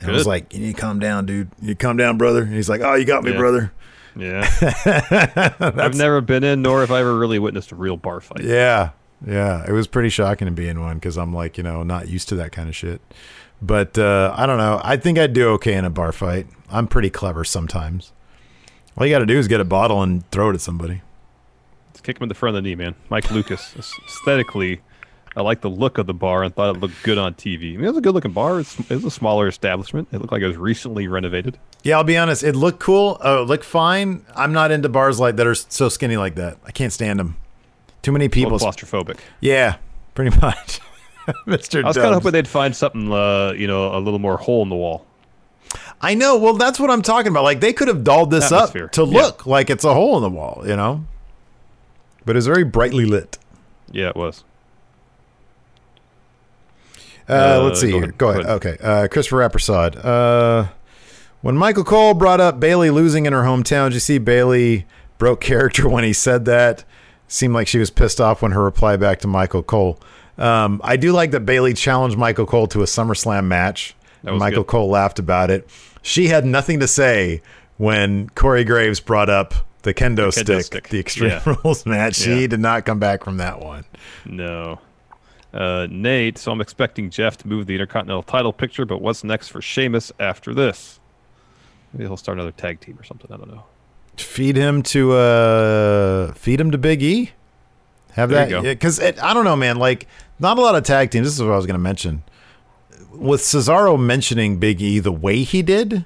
and I was like, "You need to calm down, dude. You need to calm down, brother." And he's like, "Oh, you got me, Yeah. brother." Yeah. I've never been in, nor have I ever really witnessed a real bar fight. Yeah, yeah, it was pretty shocking to be in one because I'm like, you know, not used to that kind of shit. But uh, I don't know. I think I'd do okay in a bar fight. I'm pretty clever sometimes. All you got to do is get a bottle and throw it at somebody. Just kick him in the front of the knee, man. Mike Lucas. Aesthetically, I like the look of the bar and thought it looked good on TV. I mean, it was a good looking bar. It's, it was a smaller establishment. It looked like it was recently renovated. Yeah, I'll be honest. It looked cool. Uh, it looked fine. I'm not into bars like that are so skinny like that. I can't stand them. Too many people. claustrophobic. Yeah, pretty much. Mr. I was kind of hoping they'd find something, uh, you know, a little more hole in the wall. I know. Well, that's what I'm talking about. Like they could have dolled this Atmosphere. up to Yeah. look like it's a hole in the wall, you know. But it's very brightly lit. Yeah, it was. Uh, Uh, let's see go here. ahead. Go ahead. Okay. Uh, Christopher Appersod. Uh, when Michael Cole brought up Bayley losing in her hometown, did you see Bayley broke character when he said that? Seemed like she was pissed off when her reply back to Michael Cole. Um, I do like that Bayley challenged Michael Cole to a SummerSlam match. Michael good. Cole laughed about it. She had nothing to say when Corey Graves brought up the kendo, kendo stick, stick. the Extreme Yeah. Rules match. She Yeah. did not come back from that one. No. Uh, Nate, so I'm expecting Jeff to move the Intercontinental title picture, but what's next for Sheamus after this? Maybe he'll start another tag team or something. I don't know. feed him to uh feed him to Big E. Have There that because I don't know, man. Like not a lot of tag teams. This is what I was going to mention. With Cesaro mentioning Big E the way he did,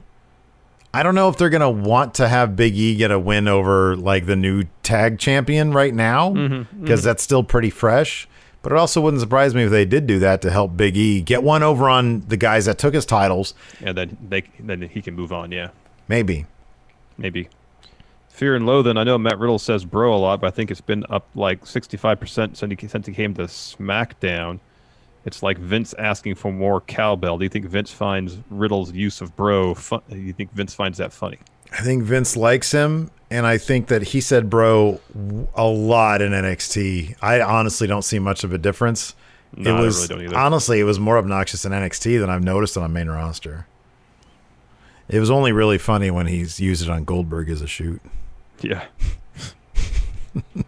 I don't know if they're going to want to have Big E get a win over like the new tag champion right now because Mhm, that's still pretty fresh. But it also wouldn't surprise me if they did do that to help Big E get one over on the guys that took his titles. And then they then he can move on. Yeah, Maybe. maybe. Fear and Loathing. I know Matt Riddle says bro a lot, but I think it's been up like 65% since he came to SmackDown. It's like Vince asking for more cowbell. Do you think Vince finds Riddle's use of bro? Fun- do you think Vince finds that funny? I think Vince likes him, and I think that he said "bro" a lot in NXT. I honestly don't see much of a difference. No, I it was really don't either. honestly, it was more obnoxious in NXT than I've noticed on a main roster. It was only really funny when he's used it on Goldberg as a shoot. Yeah.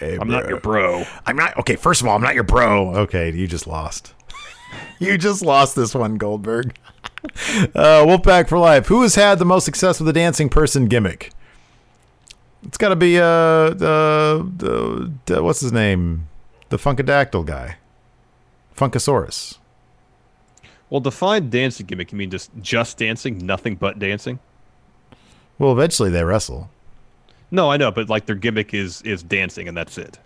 Hey, I'm not your bro. I'm not okay. First of all, I'm not your bro. Okay, you just lost. you just lost this one, Goldberg. uh, Wolfpack for life. Who has had the most success with the dancing person gimmick? It's got to be uh the, the the what's his name, the Funkadactyl guy, Funkasaurus. Well, define dancing gimmick. You mean just just dancing, nothing but dancing? Well, eventually they wrestle. No, I know, but like their gimmick is is dancing, and that's it.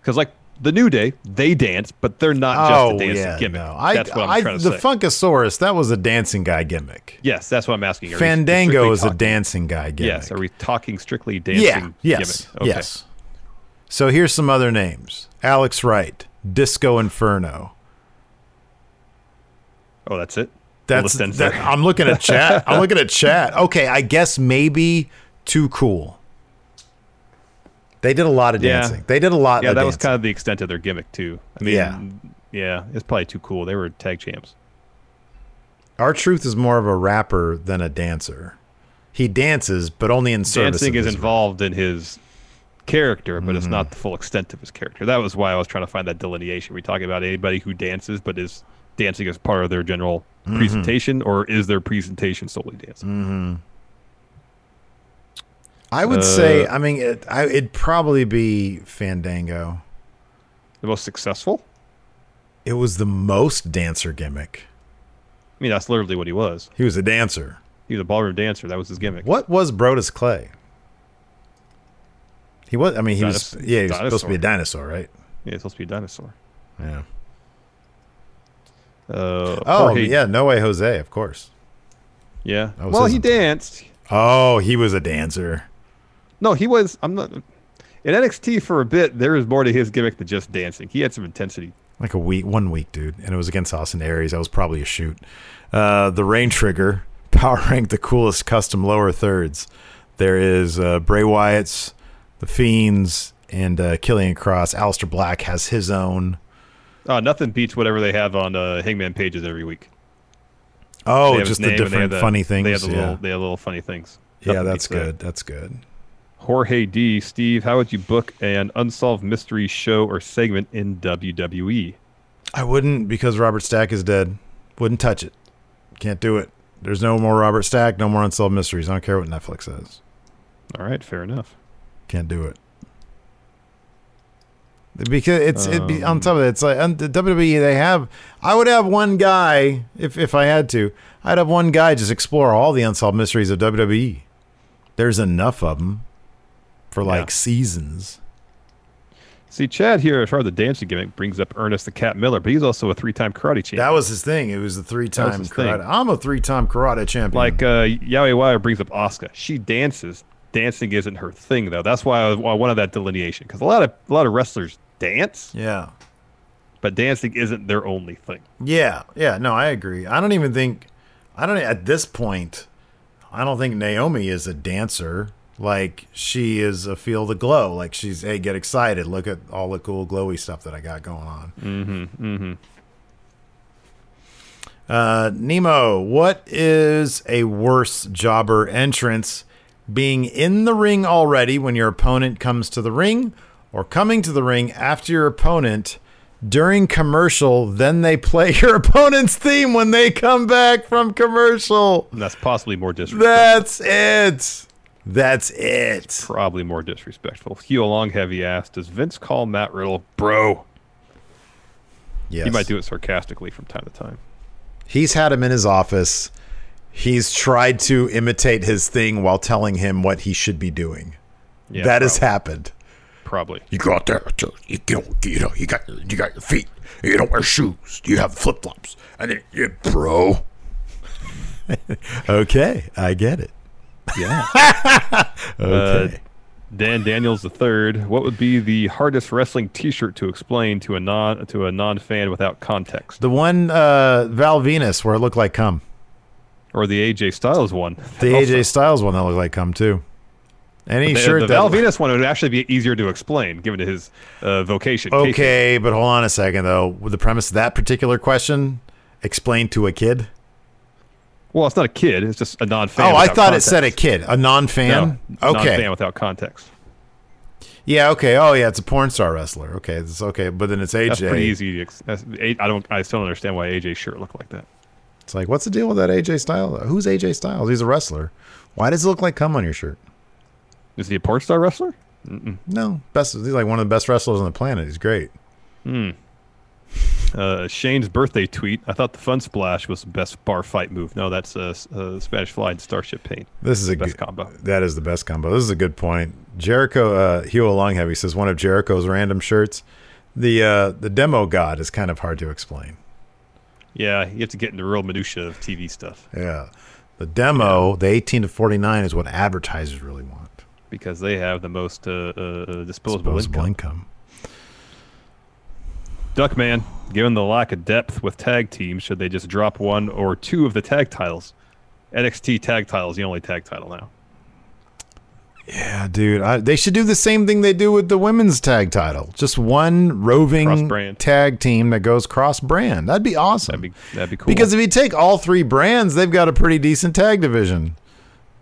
Because like the New Day, they dance, but they're not just oh a dancing yeah, gimmick. no. I, that's what I'm I, trying to the say. Funkasaurus that was a dancing guy gimmick. yes, that's what I'm asking. Are Fandango is a dancing guy gimmick. Yes, are we talking strictly dancing? Yeah. Yes. Gimmick? Okay. Yes. So here's some other names: Alex Wright, Disco Inferno. Oh, that's it. That's that. I'm looking at chat. I'm looking at chat. Okay, I guess maybe too cool. They did a lot of Yeah. dancing. They did a lot. Yeah, that was kind of the extent of their gimmick too. I mean, Yeah. yeah, it's probably too cool. They were tag champs. R-Truth is more of a rapper than a dancer. He dances, but only in service. Dancing is involved in his character, but it's not Mm-hmm. the full extent of his character. That was why I was trying to find that delineation. We talk about anybody who dances but is dancing as part of their general presentation, or is their presentation solely dancing? Mm-hmm. I would say, Uh, I mean, it, I, it'd probably be Fandango. The most successful? It was the most dancer gimmick. I mean, that's literally what he was. He was a dancer. He was a ballroom dancer. That was his gimmick. What was Brodus Clay? He was. I mean, he was. Yeah, he was supposed to be a dinosaur, right? Yeah, he's supposed to be a dinosaur. Yeah. Uh, Oh Jorge- yeah, no way, Jose. Of course. yeah. Well, his- he danced. Oh, he was a dancer. No, he was. I'm not. In NXT for a bit, there was more to his gimmick than just dancing. He had some intensity. Like a week, one week, dude, and it was against Austin Aries. That was probably a shoot. Uh, the Rain Trigger power ranked the coolest custom lower thirds. There is uh, Bray Wyatt's, the Fiends, and uh, Karrion Kross. Aleister Black has his own. Uh, nothing beats whatever they have on uh, Hangman Page's every week. Oh, just the name and they have different the- funny things. They have the yeah, little. They have little funny things. yeah, that's beats that. good. That's good. Jorge D. Steve, how would you book an unsolved mystery show or segment in? WWE? I wouldn't because Robert Stack is dead. Wouldn't touch it. Can't do it. There's no more Robert Stack, no more Unsolved Mysteries. I don't care what Netflix says. All right, fair enough. Can't do it. Because it's it be on top of it, it's like on the WWE they have I would have one guy if if I had to. I'd have one guy just explore all the unsolved mysteries of WWE. There's enough of them for like Yeah. seasons. See, Chad here, as far as the dancing gimmick, brings up Ernest the Cat Miller, but he's also a three-time karate champion. That was his thing. It was the three-time his thing. karate. I'm a three-time karate champion. Like uh, Yowie Wire brings up Asuka. She dances. Dancing isn't her thing, though. That's why I, I wanted that delineation because a lot of a lot of wrestlers dance, yeah. but dancing isn't their only thing. Yeah, yeah, no, I agree. I don't even think I don't at this point I don't think Naomi is a dancer. Like she is a feel the glow. Like she's hey, get excited. Look at all the cool glowy stuff that I got going on. Mm-hmm. Mm-hmm. Uh Nemo, what is a worse jobber entrance? Being in the ring already when your opponent comes to the ring, or coming to the ring after your opponent during commercial, then they play your opponent's theme when they come back from commercial. That's possibly more disrespectful. That's it. That's it. Probably more disrespectful. Hugh Long Heavy asked, "Does Vince call Matt Riddle bro?" Yes. He might do it sarcastically from time to time. He's had him in his office. He's tried to imitate his thing while telling him what he should be doing. Yeah, that has happened. Probably. You go out there, to- you know, you know, you got you got your feet. You don't wear shoes. You have flip flops, and then you, bro. Okay, I get it. Yeah. Okay. Uh, Dan Daniels the third. What would be the hardest wrestling T-shirt to explain to a non to a non fan without context? the one uh, Val Venis where it looked like cum. Or the AJ Styles one? The Also. AJ Styles one that looked like cum too. Any the, shirt the that Val Venis one would actually be easier to explain given his uh, vocation. Okay, but hold on a second though. With the premise of that particular question explained to a kid? Well, it's not a kid. It's just a non-fan. oh, I thought context. it said a kid, a non-fan. No, okay, non-fan without context. yeah, okay. Oh, yeah, it's a porn star wrestler. Okay, it's okay, but then it's AJ. That's pretty easy. To, that's, I don't. I still don't understand why AJ's shirt looked like that. It's like, what's the deal with that AJ Styles? Who's AJ Styles? He's a wrestler. Why does it look like cum on your shirt? Is he a porn star wrestler? Mm-mm. No, best. He's like one of the best wrestlers on the planet. He's great. Hmm. Uh, Shane's birthday tweet. I thought the fun splash was the best bar fight move. No, that's uh, s- uh, Spanish Fly and Starship Pain. This is a best good combo. That is the best combo. This is a good point. Jericho, uh, Hugh Longheavy says one of Jericho's random shirts. The uh, the demo god is kind of hard to explain. Yeah, you have to get into real minutia of TV stuff Yeah, the demo, the eighteen to forty nine, is what advertisers really want. because they have the most uh, uh, uh, disposable, Disposable income. income. Duckman, given the lack of depth with tag teams, should they just drop one or two of the tag titles? NXT tag titles, the only tag title now. Yeah, dude. I, they should do the same thing they do with the women's tag title. Just one roving tag team that goes cross brand. That'd be awesome. That'd be that'd be cool. Because if you take all three brands, they've got a pretty decent tag division.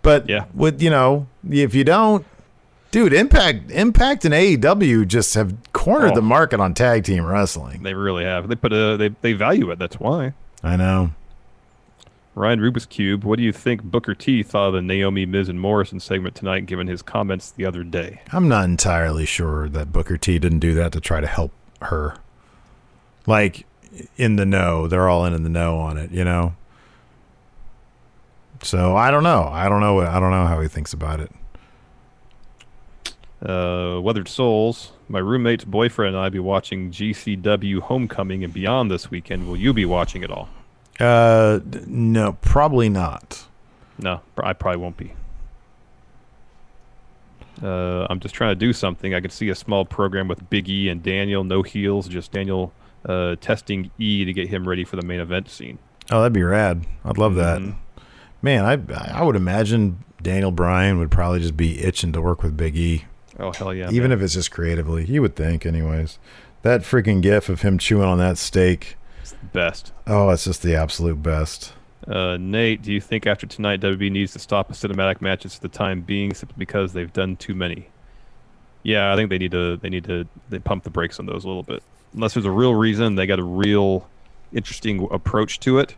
But Yeah. with you know, if you don't, dude, Impact, Impact, and AEW just have cornered Oh. the market on tag team wrestling. They really have. They put a they they value it. That's why. I know. Ryan Rubik's Cube. What do you think Booker T thought of the Naomi, Miz, and Morrison segment tonight, given his comments the other day? I'm not entirely sure that Booker T didn't do that to try to help her. Like in the know, they're all in, in the know on it, you know. So I don't know. I don't know. I don't know how he thinks about it. Uh, Weathered Souls. My roommate's boyfriend and I be watching GCW Homecoming and Beyond this weekend. Will you be watching it all? Uh, no, probably not. No, I probably won't be. Uh, I'm just trying to do something. I could see a small program with Big E and Daniel, no heels, just Daniel uh, testing E to get him ready for the main event scene. Oh, that'd be rad. I'd love that. Mhm. Man, I I would imagine Daniel Bryan would probably just be itching to work with Big E. Oh hell yeah! Even man. if it's just creatively. You would think, anyways. That freaking gif of him chewing on that steak. It's the best. Oh, it's just the absolute best. Uh, Nate, do you think after tonight WB needs to stop the cinematic matches for the time being simply because they've done too many? Yeah, I think they need to. They need to. They pump the brakes on those a little bit. Unless there's a real reason, they got a real interesting approach to it.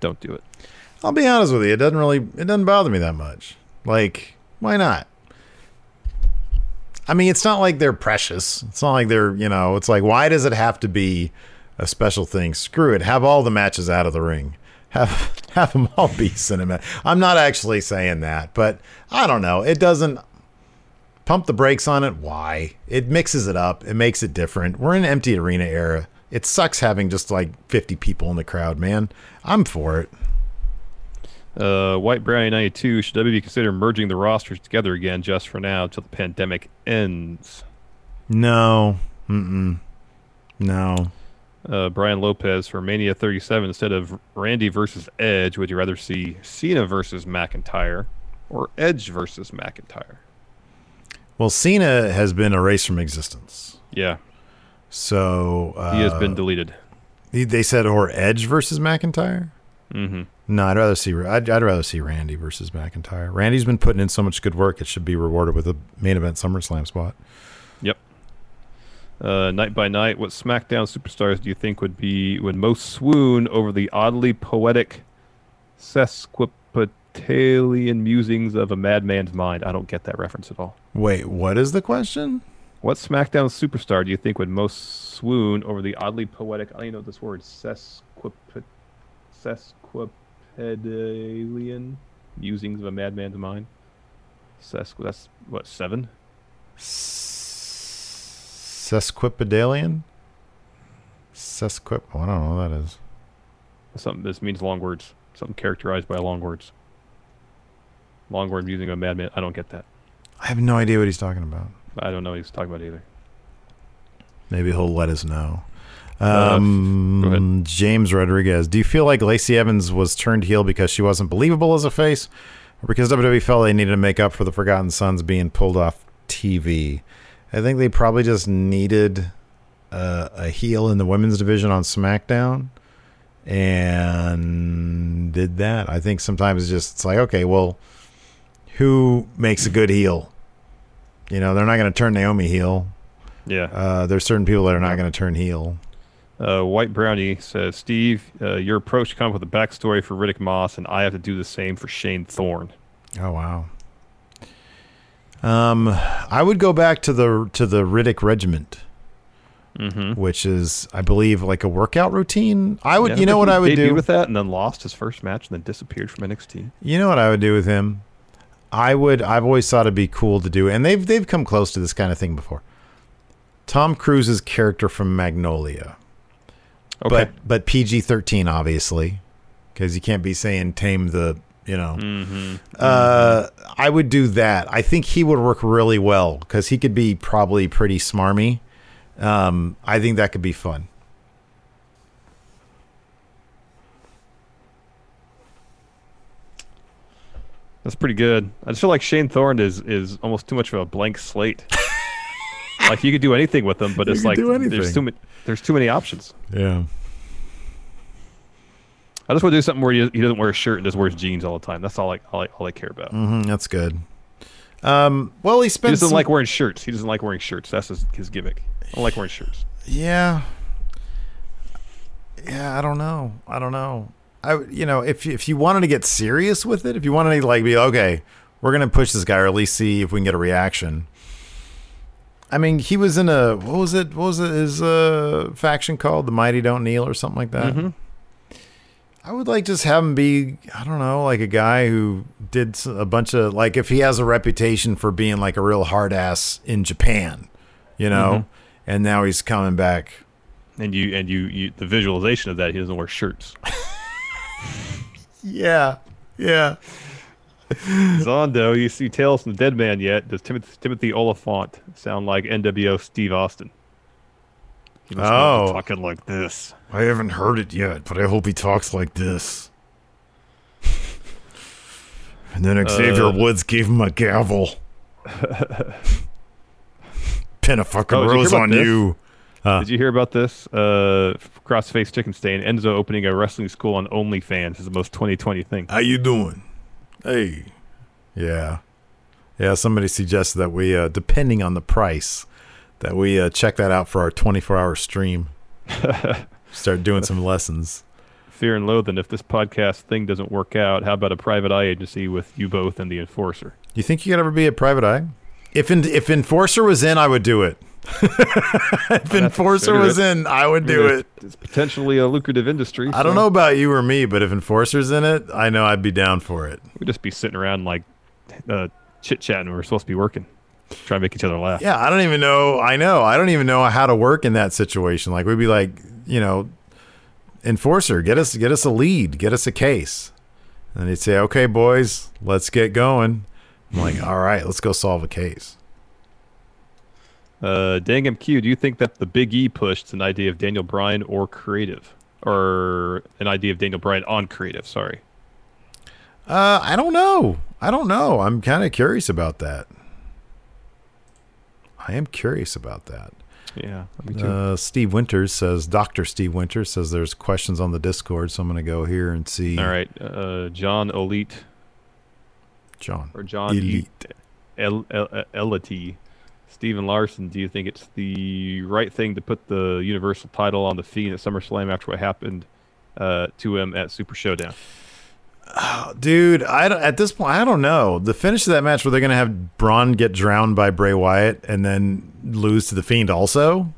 Don't do it. I'll be honest with you, it doesn't really it doesn't bother me that much. Like, why not? I mean, it's not like they're precious. It's not like they're, you know, it's like why does it have to be a special thing? Screw it. Have all the matches out of the ring. Have have them all be cinematic. I'm not actually saying that, but I don't know. It doesn't pump the brakes on it. Why? It mixes it up. It makes it different. We're in an empty arena era. It sucks having just like 50 people in the crowd, man. I'm for it. Uh, White Brownie 92, should WB consider merging the rosters together again just for now until the pandemic ends? No. Mm-mm. No. Uh, Brian Lopez for Mania 37, instead of Randy versus Edge, would you rather see Cena versus McIntyre or Edge versus McIntyre? Well, Cena has been erased from existence. Yeah, So uh, he has been deleted. They said or Edge versus McIntyre. Mm-hmm. No, I'd rather see. I'd, I'd rather see Randy versus McIntyre. Randy's been putting in so much good work; it should be rewarded with a main event SummerSlam spot. Yep. Uh, night by night, what SmackDown superstars do you think would be would most swoon over the oddly poetic sesquipedalian musings of a madman's mind? I don't get that reference at all. Wait, what is the question? What SmackDown superstar do you think would most swoon over the oddly poetic? I don't even know this word. Sesquiped, sesquipedalian musings of a madman's mind. Sesqu. That's what seven. Sesquipedalian. Sesquip. Oh, I don't know what that is. Something. This means long words. Something characterized by long words. Long word musing of a madman. I don't get that. I have no idea what he's talking about. I don't know what he's talking about either. Maybe he'll let us know. Uh, Um, ahead. James Rodriguez, do you feel like Lacey Evans was turned heel because she wasn't believable as a face, or because WWE felt they needed to make up for the Forgotten Sons being pulled off TV? I think they probably just needed uh, a heel in the women's division on SmackDown, and did that. I think sometimes it's just it's like okay, well, who makes a good heel? You know, they're not going to turn Naomi heel. Yeah. Uh, there's certain people that are not going to turn heel. Uh, White Brownie says, Steve, uh, your approach to come up with a backstory for Riddick Moss, and I have to do the same for Shane Thorne. Oh wow. Um, I would go back to the to the Riddick Regiment, Mm-hmm. which is, I believe, like a workout routine. I would, Yeah, you know, what I would do. with that, and then lost his first match, and then disappeared from NXT. You know what I would do with him? I would. I've always thought it'd be cool to do, and they've they've come close to this kind of thing before. Tom Cruise's character from Magnolia, Okay. but but PG thirteen, obviously, because you can't be saying tame the, you know. mm-hmm. Uh, I would do that. I think he would work really well because he could be probably pretty smarmy. Um, I think that could be fun. That's pretty good. I just feel like Shane Thorne is is almost too much of a blank slate. like you could do anything with him, but You it's like there's too many there's too many options. Yeah. I just want to do something where he, he doesn't wear a shirt and just wears jeans all the time. That's all I all I, all I care about. hmm that's good. Um, well, he He doesn't some- like wearing shirts. He doesn't like wearing shirts. That's his, his gimmick. I don't like wearing shirts. Yeah. Yeah, I don't know. I don't know. I you know, if if you wanted to get serious with it, if you wanted to like be okay, we're gonna push this guy or at least see if we can get a reaction. I mean, he was in a what was it? What was it? His uh, faction called the Mighty Don't Kneel or something like that. Mhm. I would like just have him be I don't know, like a guy who did a bunch of like if he has a reputation for being like a real hard ass in Japan, you know, mm-hmm. and now he's coming back And you and you, you the visualization of that, he doesn't wear shirts. Yeah, yeah. Zondo, you see Tales from the Dead Man yet? Does Timothy, Timothy Olyphant sound like NWO Steve Austin? He must Oh. talking like this. I haven't heard it yet, but I hope he talks like this. And then Xavier Uh, Woods gave him a gavel. Pin a fucking Oh, did you rose on this? you. Uh, Did you hear about this? Uh, Crossface Chicken Stain, Enzo opening a wrestling school on OnlyFans is the most 2020 thing. How you doing? Hey. Yeah. Yeah, somebody suggested that we, uh, depending on the price, that we uh, check that out for our 24 hour stream. Start doing some lessons. Fear and Loathing, if this podcast thing doesn't work out, how about a private eye agency with you both and the enforcer? You think you could ever be a private eye? If in, if Enforcer was in, I would do it. if Enforcer was it. in, I would do it. It's potentially a lucrative industry. I don't know about you or me, but if Enforcer's in it, I know I'd be down for it. We'd just be sitting around like uh, chit chatting. We're supposed to be working, trying to make each other laugh. Yeah, I don't even know. I know. I don't even know how to work in that situation. Like we'd be like, you know, enforcer, get us get us a lead, get us a case. And they'd say, "Okay, boys, let's get going." I'm like, "All right, let's go solve a case." Uh, Dangam Q, do you think that the Big E pushed an idea of Daniel Bryan or creative, or an idea of Daniel Bryan on creative? Sorry. Uh, I don't know. I don't know. I'm kind of curious about that. I am curious about that. Yeah, me too. Uh, Steve Winters says, Dr. Steve Winters says there's questions on the Discord, so I'm going to go here and see. All right, uh, John Elite John. or John Elite. El- El- Elity. Stephen Larson, do you think it's the right thing to put the Universal title on the Fiend at SummerSlam after what happened uh, to him at Super Showdown? Dude, I don't, at this point, I don't know. The finish of that match where they're going to have Braun get drowned by Bray Wyatt and then lose to The Fiend also?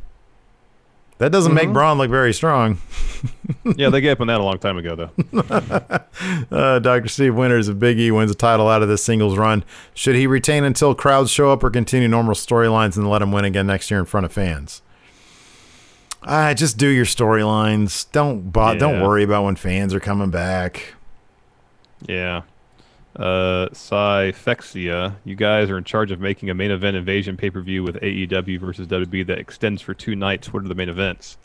That doesn't make Mhm. Braun look very strong. yeah, they gave up on that a long time ago, though. Uh, Dr. Steve Winters, if Big E wins a title out of this singles run, should he retain until crowds show up or continue normal storylines and let him win again next year in front of fans? Ah, just do your storylines. Don't bo- don't worry about when fans are coming back. Yeah. Uh, Cyfexia, you guys are in charge of making a main event invasion pay per view with AEW versus WB that extends for two nights. What are the main events?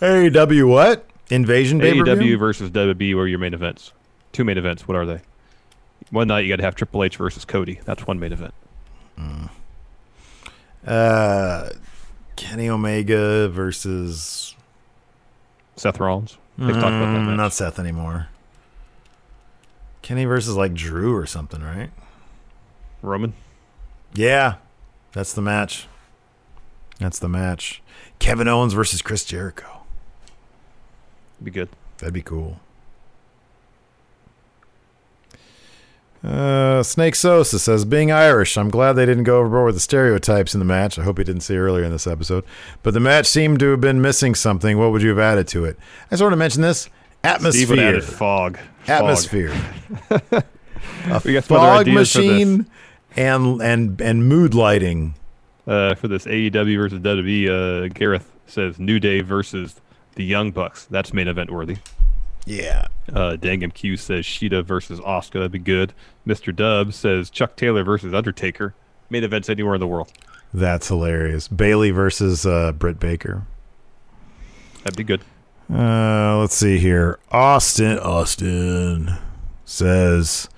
AEW what? Invasion pay AEW versus WB were your main events. Two main events. What are they? One night you got to have Triple H versus Cody. That's one main event. Uh, Kenny Omega versus Seth Rollins. They've about that Mm, not Seth anymore. Kenny versus like Drew or something, right? Roman. Yeah, that's the match. That's the match. Kevin Owens versus Chris Jericho. Be good. That'd be cool. Uh, Snake Sosa says, being Irish, I'm glad they didn't go overboard with the stereotypes in the match. I hope you didn't see earlier in this episode. But the match seemed to have been missing something. What would you have added to it? I sort of mentioned this. Atmosphere. added fog. Fog. Atmosphere. A We got some fog machine and and and mood lighting. Uh, for this AEW versus WWE, uh, Gareth says New Day versus the Young Bucks. That's main event worthy. Yeah. Uh, Dangam Q says Sheeta versus Oscar. That'd be good. Mr. Dub says Chuck Taylor versus Undertaker. Main events anywhere in the world. That's hilarious. Bayley versus uh, Britt Baker. That'd be good. Uh, let's see here. Austin Austin says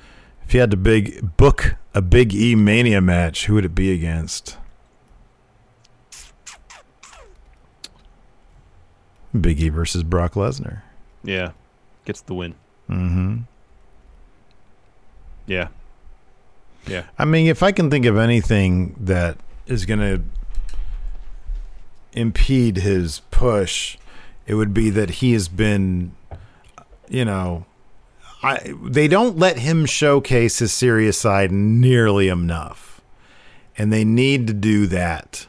if you had to big book a Big E Mania match, who would it be against? Big E versus Brock Lesnar. Yeah, gets the win. Mm-hmm. Yeah, Yeah. I mean, if I can think of anything that is going to impede his push, it would be that he has been, you know, I they don't let him showcase his serious side nearly enough, and they need to do that.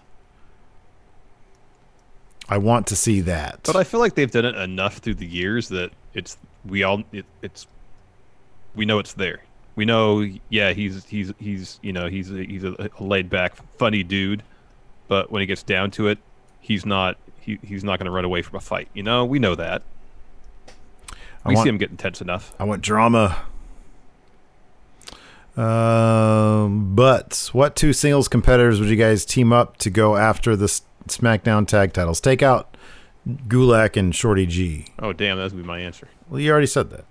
I want to see that. But I feel like they've done it enough through the years that it's we all it, it's we know it's there. We know, yeah, he's he's he's you know he's a, he's a, a laid back, funny dude, but when he gets down to it, he's not he, he's not going to run away from a fight. You know, we know that. I We want- see him getting tense enough. I want drama. Um, but what two singles competitors would you guys team up to go after the SmackDown tag titles? Take out Gulak and Shorty G. Oh damn, that's gonna be my answer. Well, you already said that.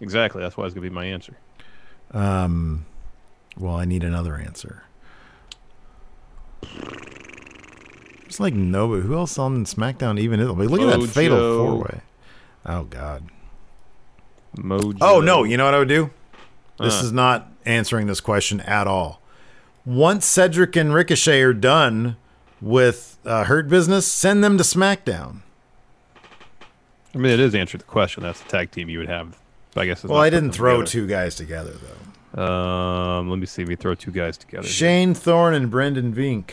Exactly, that's why it's gonna be my answer. Um, well, I need another answer. It's like nobody. Who else on SmackDown even is? Like, look at that fatal four way. Oh God. Mojo. Oh no! You know what I would do? This Uh. is not answering this question at all. Once Cedric and Ricochet are done with uh, Hurt Business, send them to SmackDown. I mean, it is answer the question. That's the tag team you would have. I guess. Well, I didn't throw together. two guys together though. Um, let me see. We throw two guys together. Shane Thorne and Brendan Vink.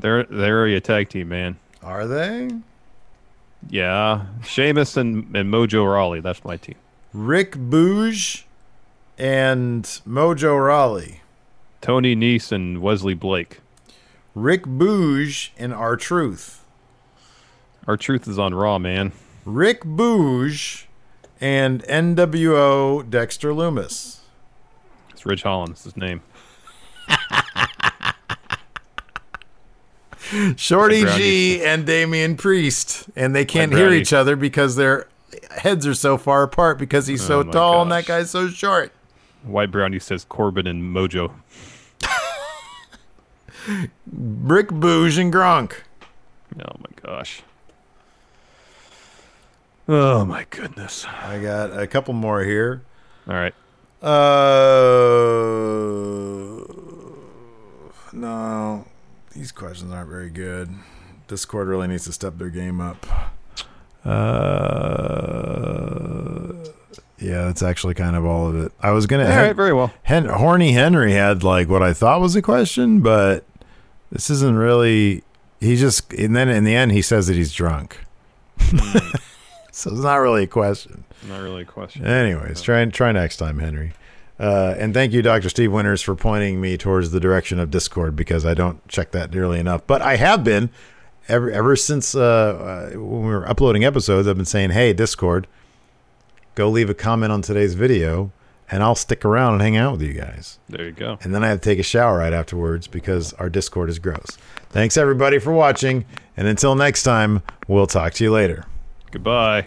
They're they're a tag team, man. Are they? Yeah, Sheamus and and Mojo Rawley. That's my team. Rick Boogs and Mojo Rawley. Tony Nese and Wesley Blake. Rick Boogs and R-Truth. Our truth is on Raw, man. Rick Boogs and NWO Dexter Loomis. It's Ridge Holland. That's his name. Shorty G and Damian Priest, and they can't hear each other because their heads are so far apart because he's so Oh tall and that guy's so short. White Brownie says Corbin and Mojo. Brick Boogs and Gronk. Oh my gosh. Oh my goodness. I got a couple more here. All right. Uh, no, these questions aren't very good. Discord really needs to step their game up. Uh, yeah, that's actually kind of all of it. I was gonna. All right, very well. Hen- Horny Henry had like what I thought was a question, but this isn't really. He just and then in the end he says that he's drunk. so it's not really a question. Not really a question. Anyways, try try next time, Henry. Uh, and thank you, Dr. Steve Winters, for pointing me towards the direction of Discord because I don't check that nearly enough. But I have been ever ever since uh, uh, when we were uploading episodes. I've been saying, "Hey, Discord, go leave a comment on today's video, and I'll stick around and hang out with you guys." There you go. And then I have to take a shower right afterwards because our Discord is gross. Thanks everybody for watching, and until next time, we'll talk to you later. Goodbye.